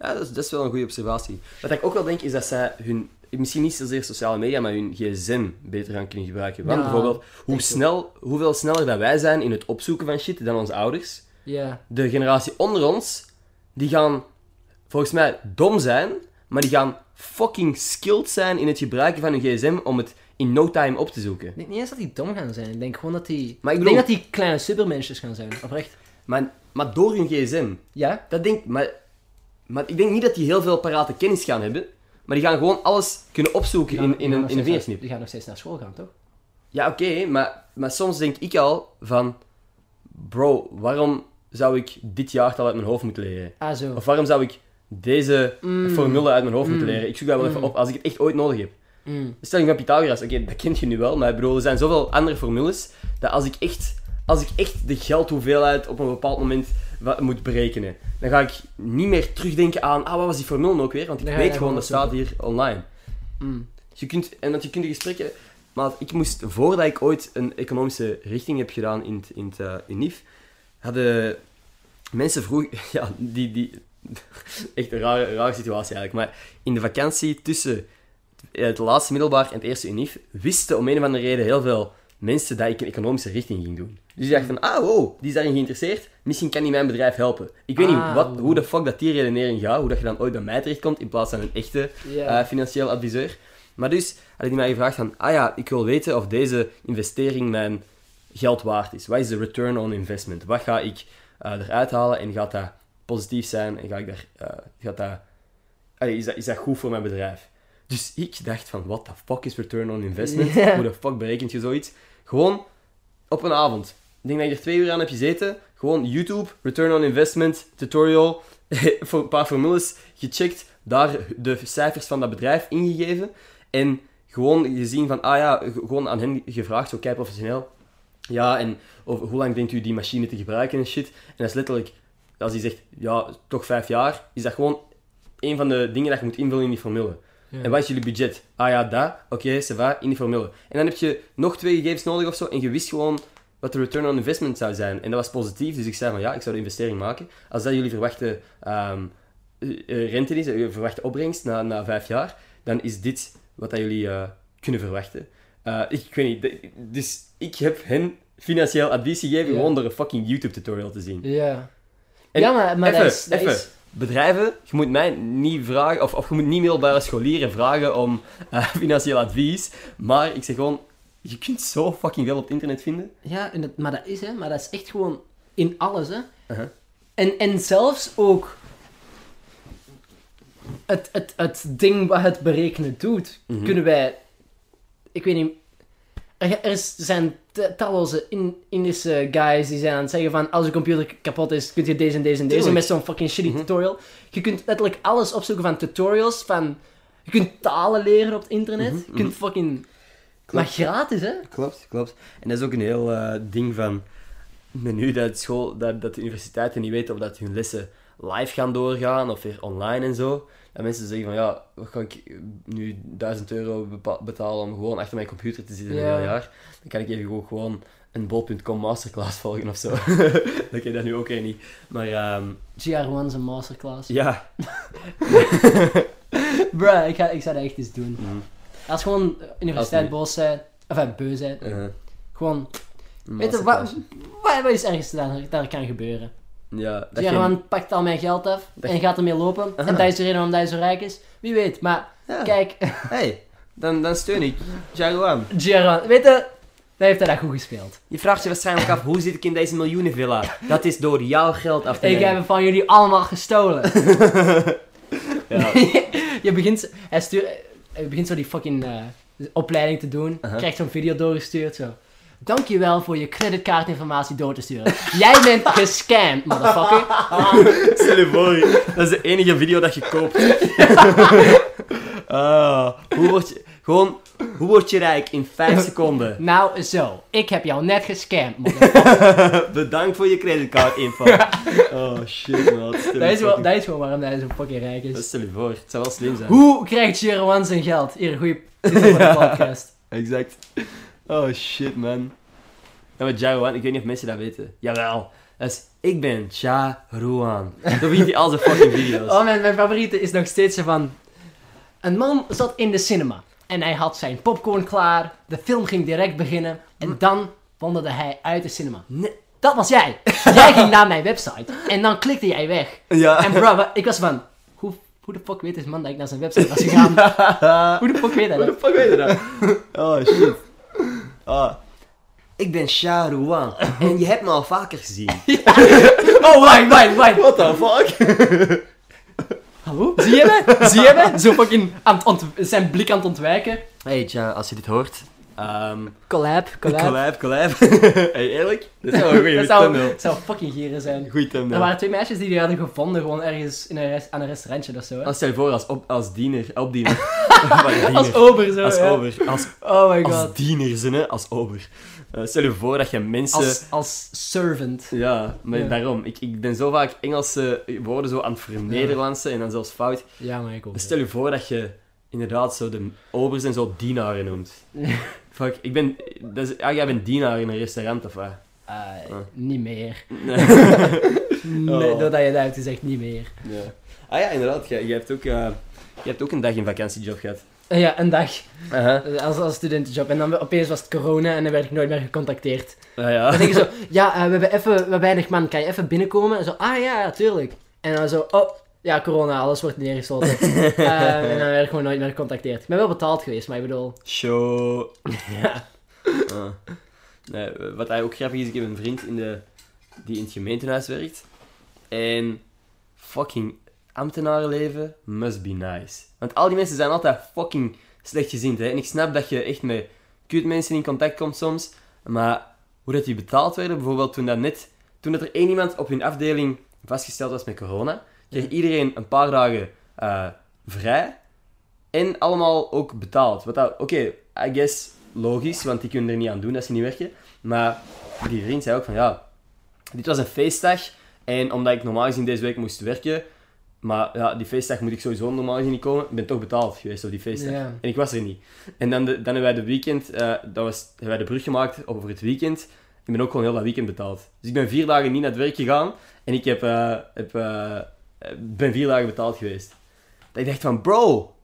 Ja, dat is, dat is wel een goede observatie. Wat ik ook wel denk, is dat zij hun... Misschien niet zozeer sociale media, maar hun gsm beter gaan kunnen gebruiken. Want Ja, bijvoorbeeld, hoe snel, hoeveel sneller dat wij zijn in het opzoeken van shit dan onze ouders. Ja. De generatie onder ons, die gaan volgens mij dom zijn, maar die gaan fucking skilled zijn in het gebruiken van hun gsm om het in no time op te zoeken. Ik denk niet eens dat die dom gaan zijn. Ik denk gewoon dat die... Maar ik ik denk dat die kleine supermensjes gaan zijn, oprecht. Maar, maar door hun gsm, Ja? Dat denk maar, maar ik denk niet dat die heel veel parate kennis gaan hebben. Maar die gaan gewoon alles kunnen opzoeken gaan- in, in, een, in een vingersnip. Die gaan nog steeds naar school gaan, toch? Ja, oké, maar, maar soms denk ik al van... Bro, waarom zou ik dit jaartal uit mijn hoofd moeten leren? Ah, zo. Of waarom zou ik deze Mm. formule uit mijn hoofd moeten Mm. leren? Ik zoek dat wel even Mm. op als ik het echt ooit nodig heb. De stelling van Pythagoras, oké, dat kent je nu wel, maar ik bedoel, er zijn zoveel andere formules dat als ik echt, als ik echt de geldhoeveelheid op een bepaald moment moet berekenen, dan ga ik niet meer terugdenken aan, ah, wat was die formule ook weer? Want ik weet gewoon, dat staat hier online. Mm. Je kunt, en dat je kunt de gesprekken... Maar ik moest, voordat ik ooit een economische richting heb gedaan in het, in het eh, in NIF, hadden mensen vroeg... Ja, die... die echt een rare, rare situatie eigenlijk. Maar in de vakantie tussen het laatste middelbaar en het eerste UNIF, wisten om een of andere reden heel veel mensen dat ik een economische richting ging doen. Dus die dachten van, ah wow, die is daarin geïnteresseerd, misschien kan die mijn bedrijf helpen. Ik weet Ah, niet wat, wow. hoe de fuck dat die redenering gaat, hoe dat je dan ooit bij mij terechtkomt in plaats van een echte eh, financieel adviseur. Maar dus hadden die mij gevraagd van, ah ja, ik wil weten of deze investering mijn geld waard is. Wat is de return on investment? Wat ga ik eh, eruit halen en gaat dat positief zijn en ga ik daar, eh, gaat dat, allee, is, dat, is dat goed voor mijn bedrijf? Dus ik dacht van, what the fuck is return on investment? Hoe de fuck berekent je zoiets? Gewoon op een avond. Ik denk dat ik er twee uur aan heb gezeten. Gewoon YouTube, return on investment, tutorial, voor een paar formules gecheckt, daar de cijfers van dat bedrijf ingegeven en gewoon gezien van, ah ja, gewoon aan hen gevraagd, zo kei professioneel. Ja, en over hoe lang denkt u die machine te gebruiken en shit. En dat is letterlijk, als hij zegt, ja, toch vijf jaar, is dat gewoon een van de dingen dat je moet invullen in die formule. Ja. En wat is jullie budget? Ah ja, dat. Oké, ça va, in die formule. En dan heb je nog twee gegevens nodig of zo, en je wist gewoon wat de return on investment zou zijn. En dat was positief, dus ik zei van ja, ik zou de investering maken. Als dat jullie verwachte ehm, eh, eh, rente is, eh, je verwachte opbrengst na, na vijf jaar, dan is dit wat dat jullie eh, kunnen verwachten. Eh, ik, ik weet niet, de- dus ik heb hen financieel advies gegeven Ja. gewoon door een fucking YouTube-tutorial te zien. Ja. En ja, maar, maar even, dat is... Dat even. is Bedrijven, je moet mij niet vragen, of, of je moet niet middelbare scholieren vragen om eh, financieel advies, maar ik zeg gewoon, je kunt zo fucking veel op het internet vinden. ja, en dat, maar dat is, hè. Maar dat is echt gewoon in alles, hè. Uh-huh. En, en zelfs ook het, het, het ding wat het berekenen doet, Mhm. kunnen wij... Ik weet niet... Er, zijn talloze in, Indische guys die zijn aan het zeggen van als je computer kapot is, kun je deze en deze en deze met zo'n fucking shitty Mhm. tutorial. Je kunt letterlijk alles opzoeken van tutorials, van... Je kunt talen leren op het internet. Mhm, Je kunt fucking... Maar gratis, hè? Klopt, klopt. En dat is ook een heel eh, ding van, nu dat, school, dat, dat de universiteiten niet weten of dat hun lessen live gaan doorgaan of weer online en zo. Dat mensen zeggen van, ja, wat ga ik nu 1000 euro betalen om gewoon achter mijn computer te zitten Ja. een heel jaar? Dan kan ik even gewoon, gewoon een bol.com masterclass volgen of zo. dat ken dat nu ook niet. Maar ehm, GR1's een masterclass. ja. Bruh, ik, ga, ik zou dat echt eens doen. Mhm. Als gewoon eh, universiteit Als boos zijn, of uh, beu zijn, Eh, gewoon... Weet je, wat, wat, is ergens daar, daar kan gebeuren? Ja, dat German pakt al mijn geld af Dat en gaat ermee lopen. Aha. En dat is de reden waarom hij zo rijk is. Wie weet, maar Ja. kijk, Hey, dan, dan steun ik Jaguan. German, weet je, daar heeft hij dat goed gespeeld. Je vraagt je waarschijnlijk af, hoe zit ik in deze miljoenenvilla? Dat is door jouw geld af te Ik nemen. heb hem van jullie allemaal gestolen. Ja. je begint, hij, stuurt, hij begint zo die fucking eh, opleiding te doen. Krijgt zo'n video doorgestuurd, zo. Dankjewel voor je creditkaartinformatie door te sturen. Jij bent gescamd, motherfucker. Stel je voor, dat is de enige video dat je koopt. Ah, hoe word je, gewoon, hoe word je rijk in 5 seconden? Nou, zo. Ik heb jou net gescamd, motherfucker. Bedankt voor je creditcardinfo. Oh shit man. Dat, is wel, dat is gewoon waarom hij zo fucking rijk is. Stel je voor, het zou wel slim zijn. Hoe krijgt Jeroen zijn geld? Hier, de podcast. Exact. Oh shit man. Ja, maar Jaruan, ik weet niet of mensen dat weten. Jawel. Dat is, ik ben Cha Ruan. Dan begint hij al zijn fucking video's. Oh, mijn, mijn favoriete is nog steeds zo van... Een man zat in de cinema. En hij had zijn popcorn klaar. De film ging direct beginnen. En dan wandelde hij uit de cinema. Nee. Dat was jij. Jij ging naar mijn website. En dan klikte jij weg. Ja. En bro, ik was van... Hoe, hoe de fuck weet deze man dat ik naar zijn website was gegaan? hoe de fuck weet hij Hoe dat? de fuck weet dat? Oh shit. Ah. Ik ben Cha Ruan. En je hebt me al vaker gezien. Oh, wacht, wacht, wacht. What the fuck? Hallo? Zie je me? Zie je me? Zo fucking aan het zijn blik aan het ontwijken. Hey Cha, als je dit hoort. Ehm Collab, collab. collab, collab. hey, eerlijk? Dat wel een goede Dat zou, thumbnail. dat zou fucking gieren zijn. Goeie Er thumbnail. waren twee meisjes die die hadden gevonden, gewoon ergens in een aan een restaurantje of zo. Hè? Dan stel je voor als, op, als diener, opdiener. Wat een Als diener. ober zo. Als ja. ober. Als, Oh my god. als diener. Als ober. Eh, stel je voor dat je mensen... Als, als servant. Ja, maar Ja. daarom. Ik, ik ben zo vaak Engelse woorden zo aan het vernederlandsen en dan zelfs fout. Ja, maar ik ook. Stel je voor dat je inderdaad zo de obers en zo dienaren noemt. Fuck, ik ben... Dat is, ah, jij bent dienaar in een restaurant of wat? Ah. Niet meer. Nee. Nee, Oh. doordat je dat hebt gezegd, niet meer. ja. Ah ja, inderdaad. Je, je, hebt ook, eh, je hebt ook een dag in vakantiejob gehad. Eh, Ja, een dag. Aha. eh, Als, als studentenjob. En dan opeens was het corona en dan werd ik nooit meer gecontacteerd. Ah ja. Dan denk je zo, ja, we hebben even, we weinig man, kan je even binnenkomen? En zo, ah ja, ja, tuurlijk. En dan zo, oh, ja, corona, alles wordt neergesloten. Eh, en dan werd ik gewoon nooit meer gecontacteerd. Ik ben wel betaald geweest, maar ik bedoel... Show. Ja. Ah. Nee, wat hij ook grappig is, ik heb een vriend in de, die in het gemeentehuis werkt. En fucking ambtenarenleven must be nice. Want al die mensen zijn altijd fucking slechtgezind. Hè? En ik snap dat je echt met kut mensen in contact komt soms. Maar hoe dat die betaald werden, bijvoorbeeld toen dat net... Toen dat er één iemand op hun afdeling vastgesteld was met corona, kreeg iedereen een paar dagen eh, vrij. En allemaal ook betaald. Wat dat, oké, I guess logisch, want die kunnen er niet aan doen dat ze niet werken. Maar die vriend zei ook van, ja, dit was een feestdag. En omdat ik normaal gezien deze week moest werken, maar ja, die feestdag moet ik sowieso normaal gezien niet komen, ik ben toch betaald geweest op die feestdag. En ik was er niet. En dan, de, dan hebben wij de weekend, eh, dat was, hebben wij de brug gemaakt over het weekend. Ik ben ook gewoon heel dat weekend betaald. Dus ik ben vier dagen niet naar het werk gegaan en ik heb, eh, heb, ben vier dagen betaald geweest. Dat ik dacht van, bro,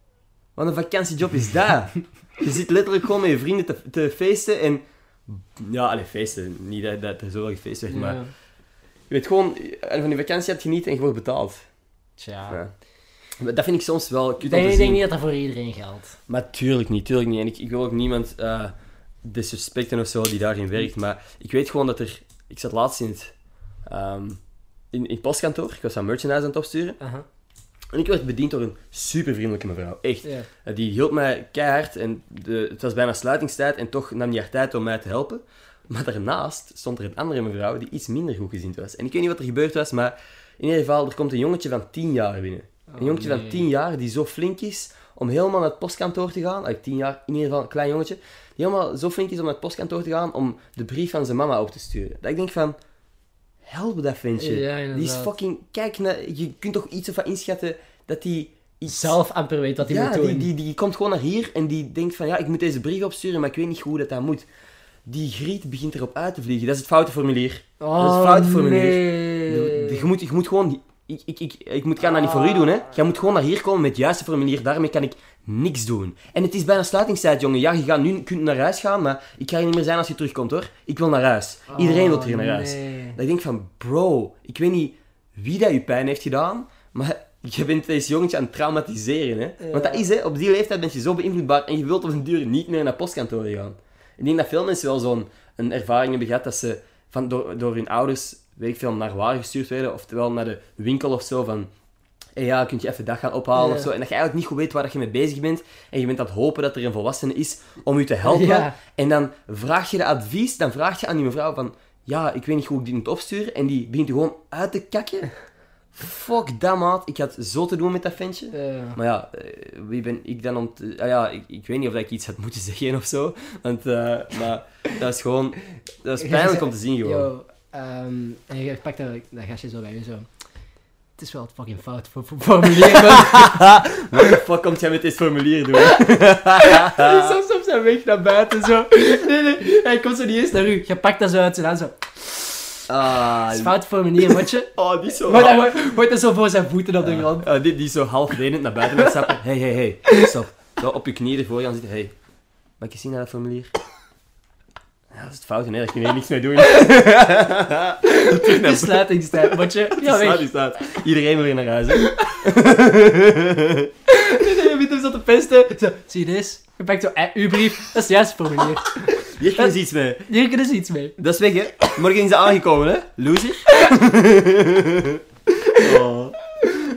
wat een vakantiejob is dat? je zit letterlijk gewoon met je vrienden te, te feesten en... Ja, alleen feesten. Niet dat, dat er zoveel gefeest werd, maar... Je weet gewoon, eh, van die vakantie hebt genieten en je wordt betaald. Tja. Ja. Maar Dat vind ik soms wel kut Ik om denk, te ik denk niet dat dat voor iedereen geldt. Maar tuurlijk niet, tuurlijk niet. En ik, ik wil ook niemand eh disrespecten of zo die daarin werkt. Maar ik weet gewoon dat er... Ik zat laatst in het, ehm, in, in het postkantoor. Ik was aan merchandise aan het opsturen. En ik werd bediend door een super vriendelijke mevrouw. Echt. Eh, Die hielp mij keihard. En de, het was bijna sluitingstijd. En toch nam die haar tijd om mij te helpen. Maar daarnaast stond er een andere mevrouw die iets minder goed gezind was. En ik weet niet wat er gebeurd was, maar in ieder geval, er komt een jongetje van 10 jaar binnen. Een Oh, jongetje van nee. 10 jaar die zo flink is om helemaal naar het postkantoor te gaan. Like 10 jaar, in ieder geval een klein jongetje. Die helemaal zo flink is om naar het postkantoor te gaan om de brief van zijn mama op te sturen. Dat ik denk van, help dat ventje. Ja, die is fucking, kijk, naar, je kunt toch iets ervan inschatten dat die iets... Zelf amper weet wat hij ja, moet doen. die, die, die komt gewoon naar hier en die denkt van, ja, ik moet deze brief opsturen, maar ik weet niet hoe dat, dat moet. Die griet begint erop uit te vliegen. Dat is het foute formulier. oh, dat is een fout formulier. nee. Je, je moet, je moet gewoon... Ik, ik, ik, ik moet, kan dat niet voor u doen, hè. Je moet gewoon naar hier komen met het juiste formulier. Daarmee kan ik niks doen. En het is bijna sluitingstijd, jongen. Ja, je gaat nu kunt naar huis gaan, maar ik ga hier niet meer zijn als je terugkomt, hoor. Ik wil naar huis. Iedereen wil hier naar huis. Oh, nee. Dat ik denk van, bro, ik weet niet wie dat je pijn heeft gedaan, maar je bent deze jongetje aan het traumatiseren. Hè? Ja. Want dat is, hè, op die leeftijd ben je zo beïnvloedbaar en je wilt op een duur niet meer naar postkantoren gaan. Ik denk dat veel mensen wel zo'n een ervaring hebben gehad dat ze van, door, door hun ouders, weet ik veel, naar waar gestuurd werden, oftewel naar de winkel of zo, van hey, ja, kun je even dat gaan ophalen Ja. of zo. En dat je eigenlijk niet goed weet waar dat je mee bezig bent. En je bent aan het hopen dat er een volwassene is om je te helpen. Ja. En dan vraag je de advies, dan vraag je aan die mevrouw van... Ja, ik weet niet hoe ik die moet opsturen. En die begint gewoon uit te kakken. Fuck dat, maat. Ik had zo te doen met dat ventje. Maar ja, eh, wie ben ik dan om te... ah ja, ik, ik weet niet of ik iets had moeten zeggen of zo. Want, eh, maar dat is gewoon... Dat is pijnlijk om te zien, gewoon. Yo, ehm, en je pakt dat, dat gastje zo bij je zo. Het is wel het fucking fout voor. Wat de fuck komt jij met dit formulier doen? Is zijn weg naar buiten zo. Nee, nee, hij komt zo niet eens naar u. Je pakt dat zo uit zijn hand zo. Ah, Het is fout formulier, matje. oh, die is zo... Maar dan wordt- hij zo voor zijn voeten op de grond. Ah, die, die is zo half lenend naar buiten met stappen. Hé, hé, hé, stop. Zo op je knieën ervoor gaan zitten. Hé, hey, mag ik eens zien naar dat formulier? Ja, dat is het fout, nee, daar kun je niks mee doen. Is sluitingstijd, matje. Ja, staat. Iedereen wil hier naar huis, hè. Nee, nee, je bent hem zo te pesten. Zo, zie je deze? Je pakt zo, eh, uw brief. Dat is het juiste formulier. Hier kun je iets mee. Hier kunnen ze iets mee. Dat is weg, hè. Morgen is ze aangekomen, hè. Loser. oh.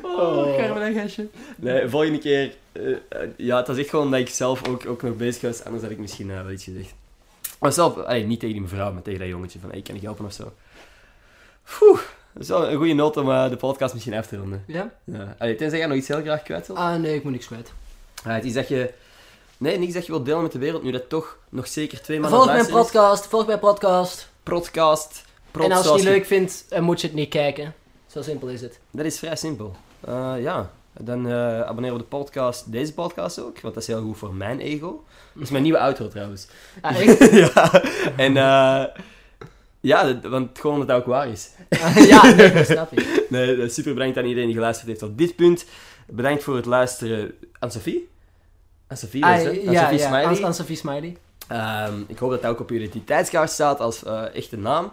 Oh, Carmen en gastje. Nee, volgende keer... eh, eh, ja, het was echt gewoon dat ik zelf ook, ook nog bezig was. Anders had ik misschien eh, wel iets gezegd. Maar zelf, allee, niet tegen die mevrouw, maar tegen dat jongetje. Van, hey, kan ik helpen of zo? Dat is wel een goede noot om eh, de podcast misschien af te ronden. Ja? Ja. Allee, tenzij jij nog iets heel graag kwijt wilt. Ah, nee, ik moet niks kwijt. Ah, het is dat je... Nee, niks dat je wilt delen met de wereld, nu dat toch nog zeker twee maanden Volg mijn luisteren podcast, volg mijn podcast. Podcast. Prot, en als je zoals het leuk vindt, dan moet je het niet kijken. Zo simpel is het. Dat is vrij simpel. Eh, ja, dan eh abonneer op de podcast, deze podcast ook, want dat is heel goed voor mijn ego. Dat is mijn nieuwe outro trouwens. Ah, echt? ja, en eh, ja, dat- want gewoon dat het ook waar is. ja, nee, dat snap ik. Nee, eh, super bedankt aan iedereen die geluisterd heeft tot dit punt. Bedankt voor het luisteren aan Sophie. Aan Sophie was Ah, het, hè? Aan ja, Sophie ja, Smiley. aan, aan Sophie Smiley. Ehm, ik hoop dat dat ook op uw identiteitskaart staat als eh, echte naam.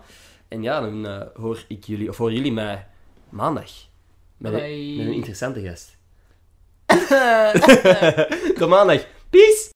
En ja, dan eh, hoor ik jullie, of hoor jullie mij maandag. Met, een, Bye. met een interessante gast. Tot maandag. Peace!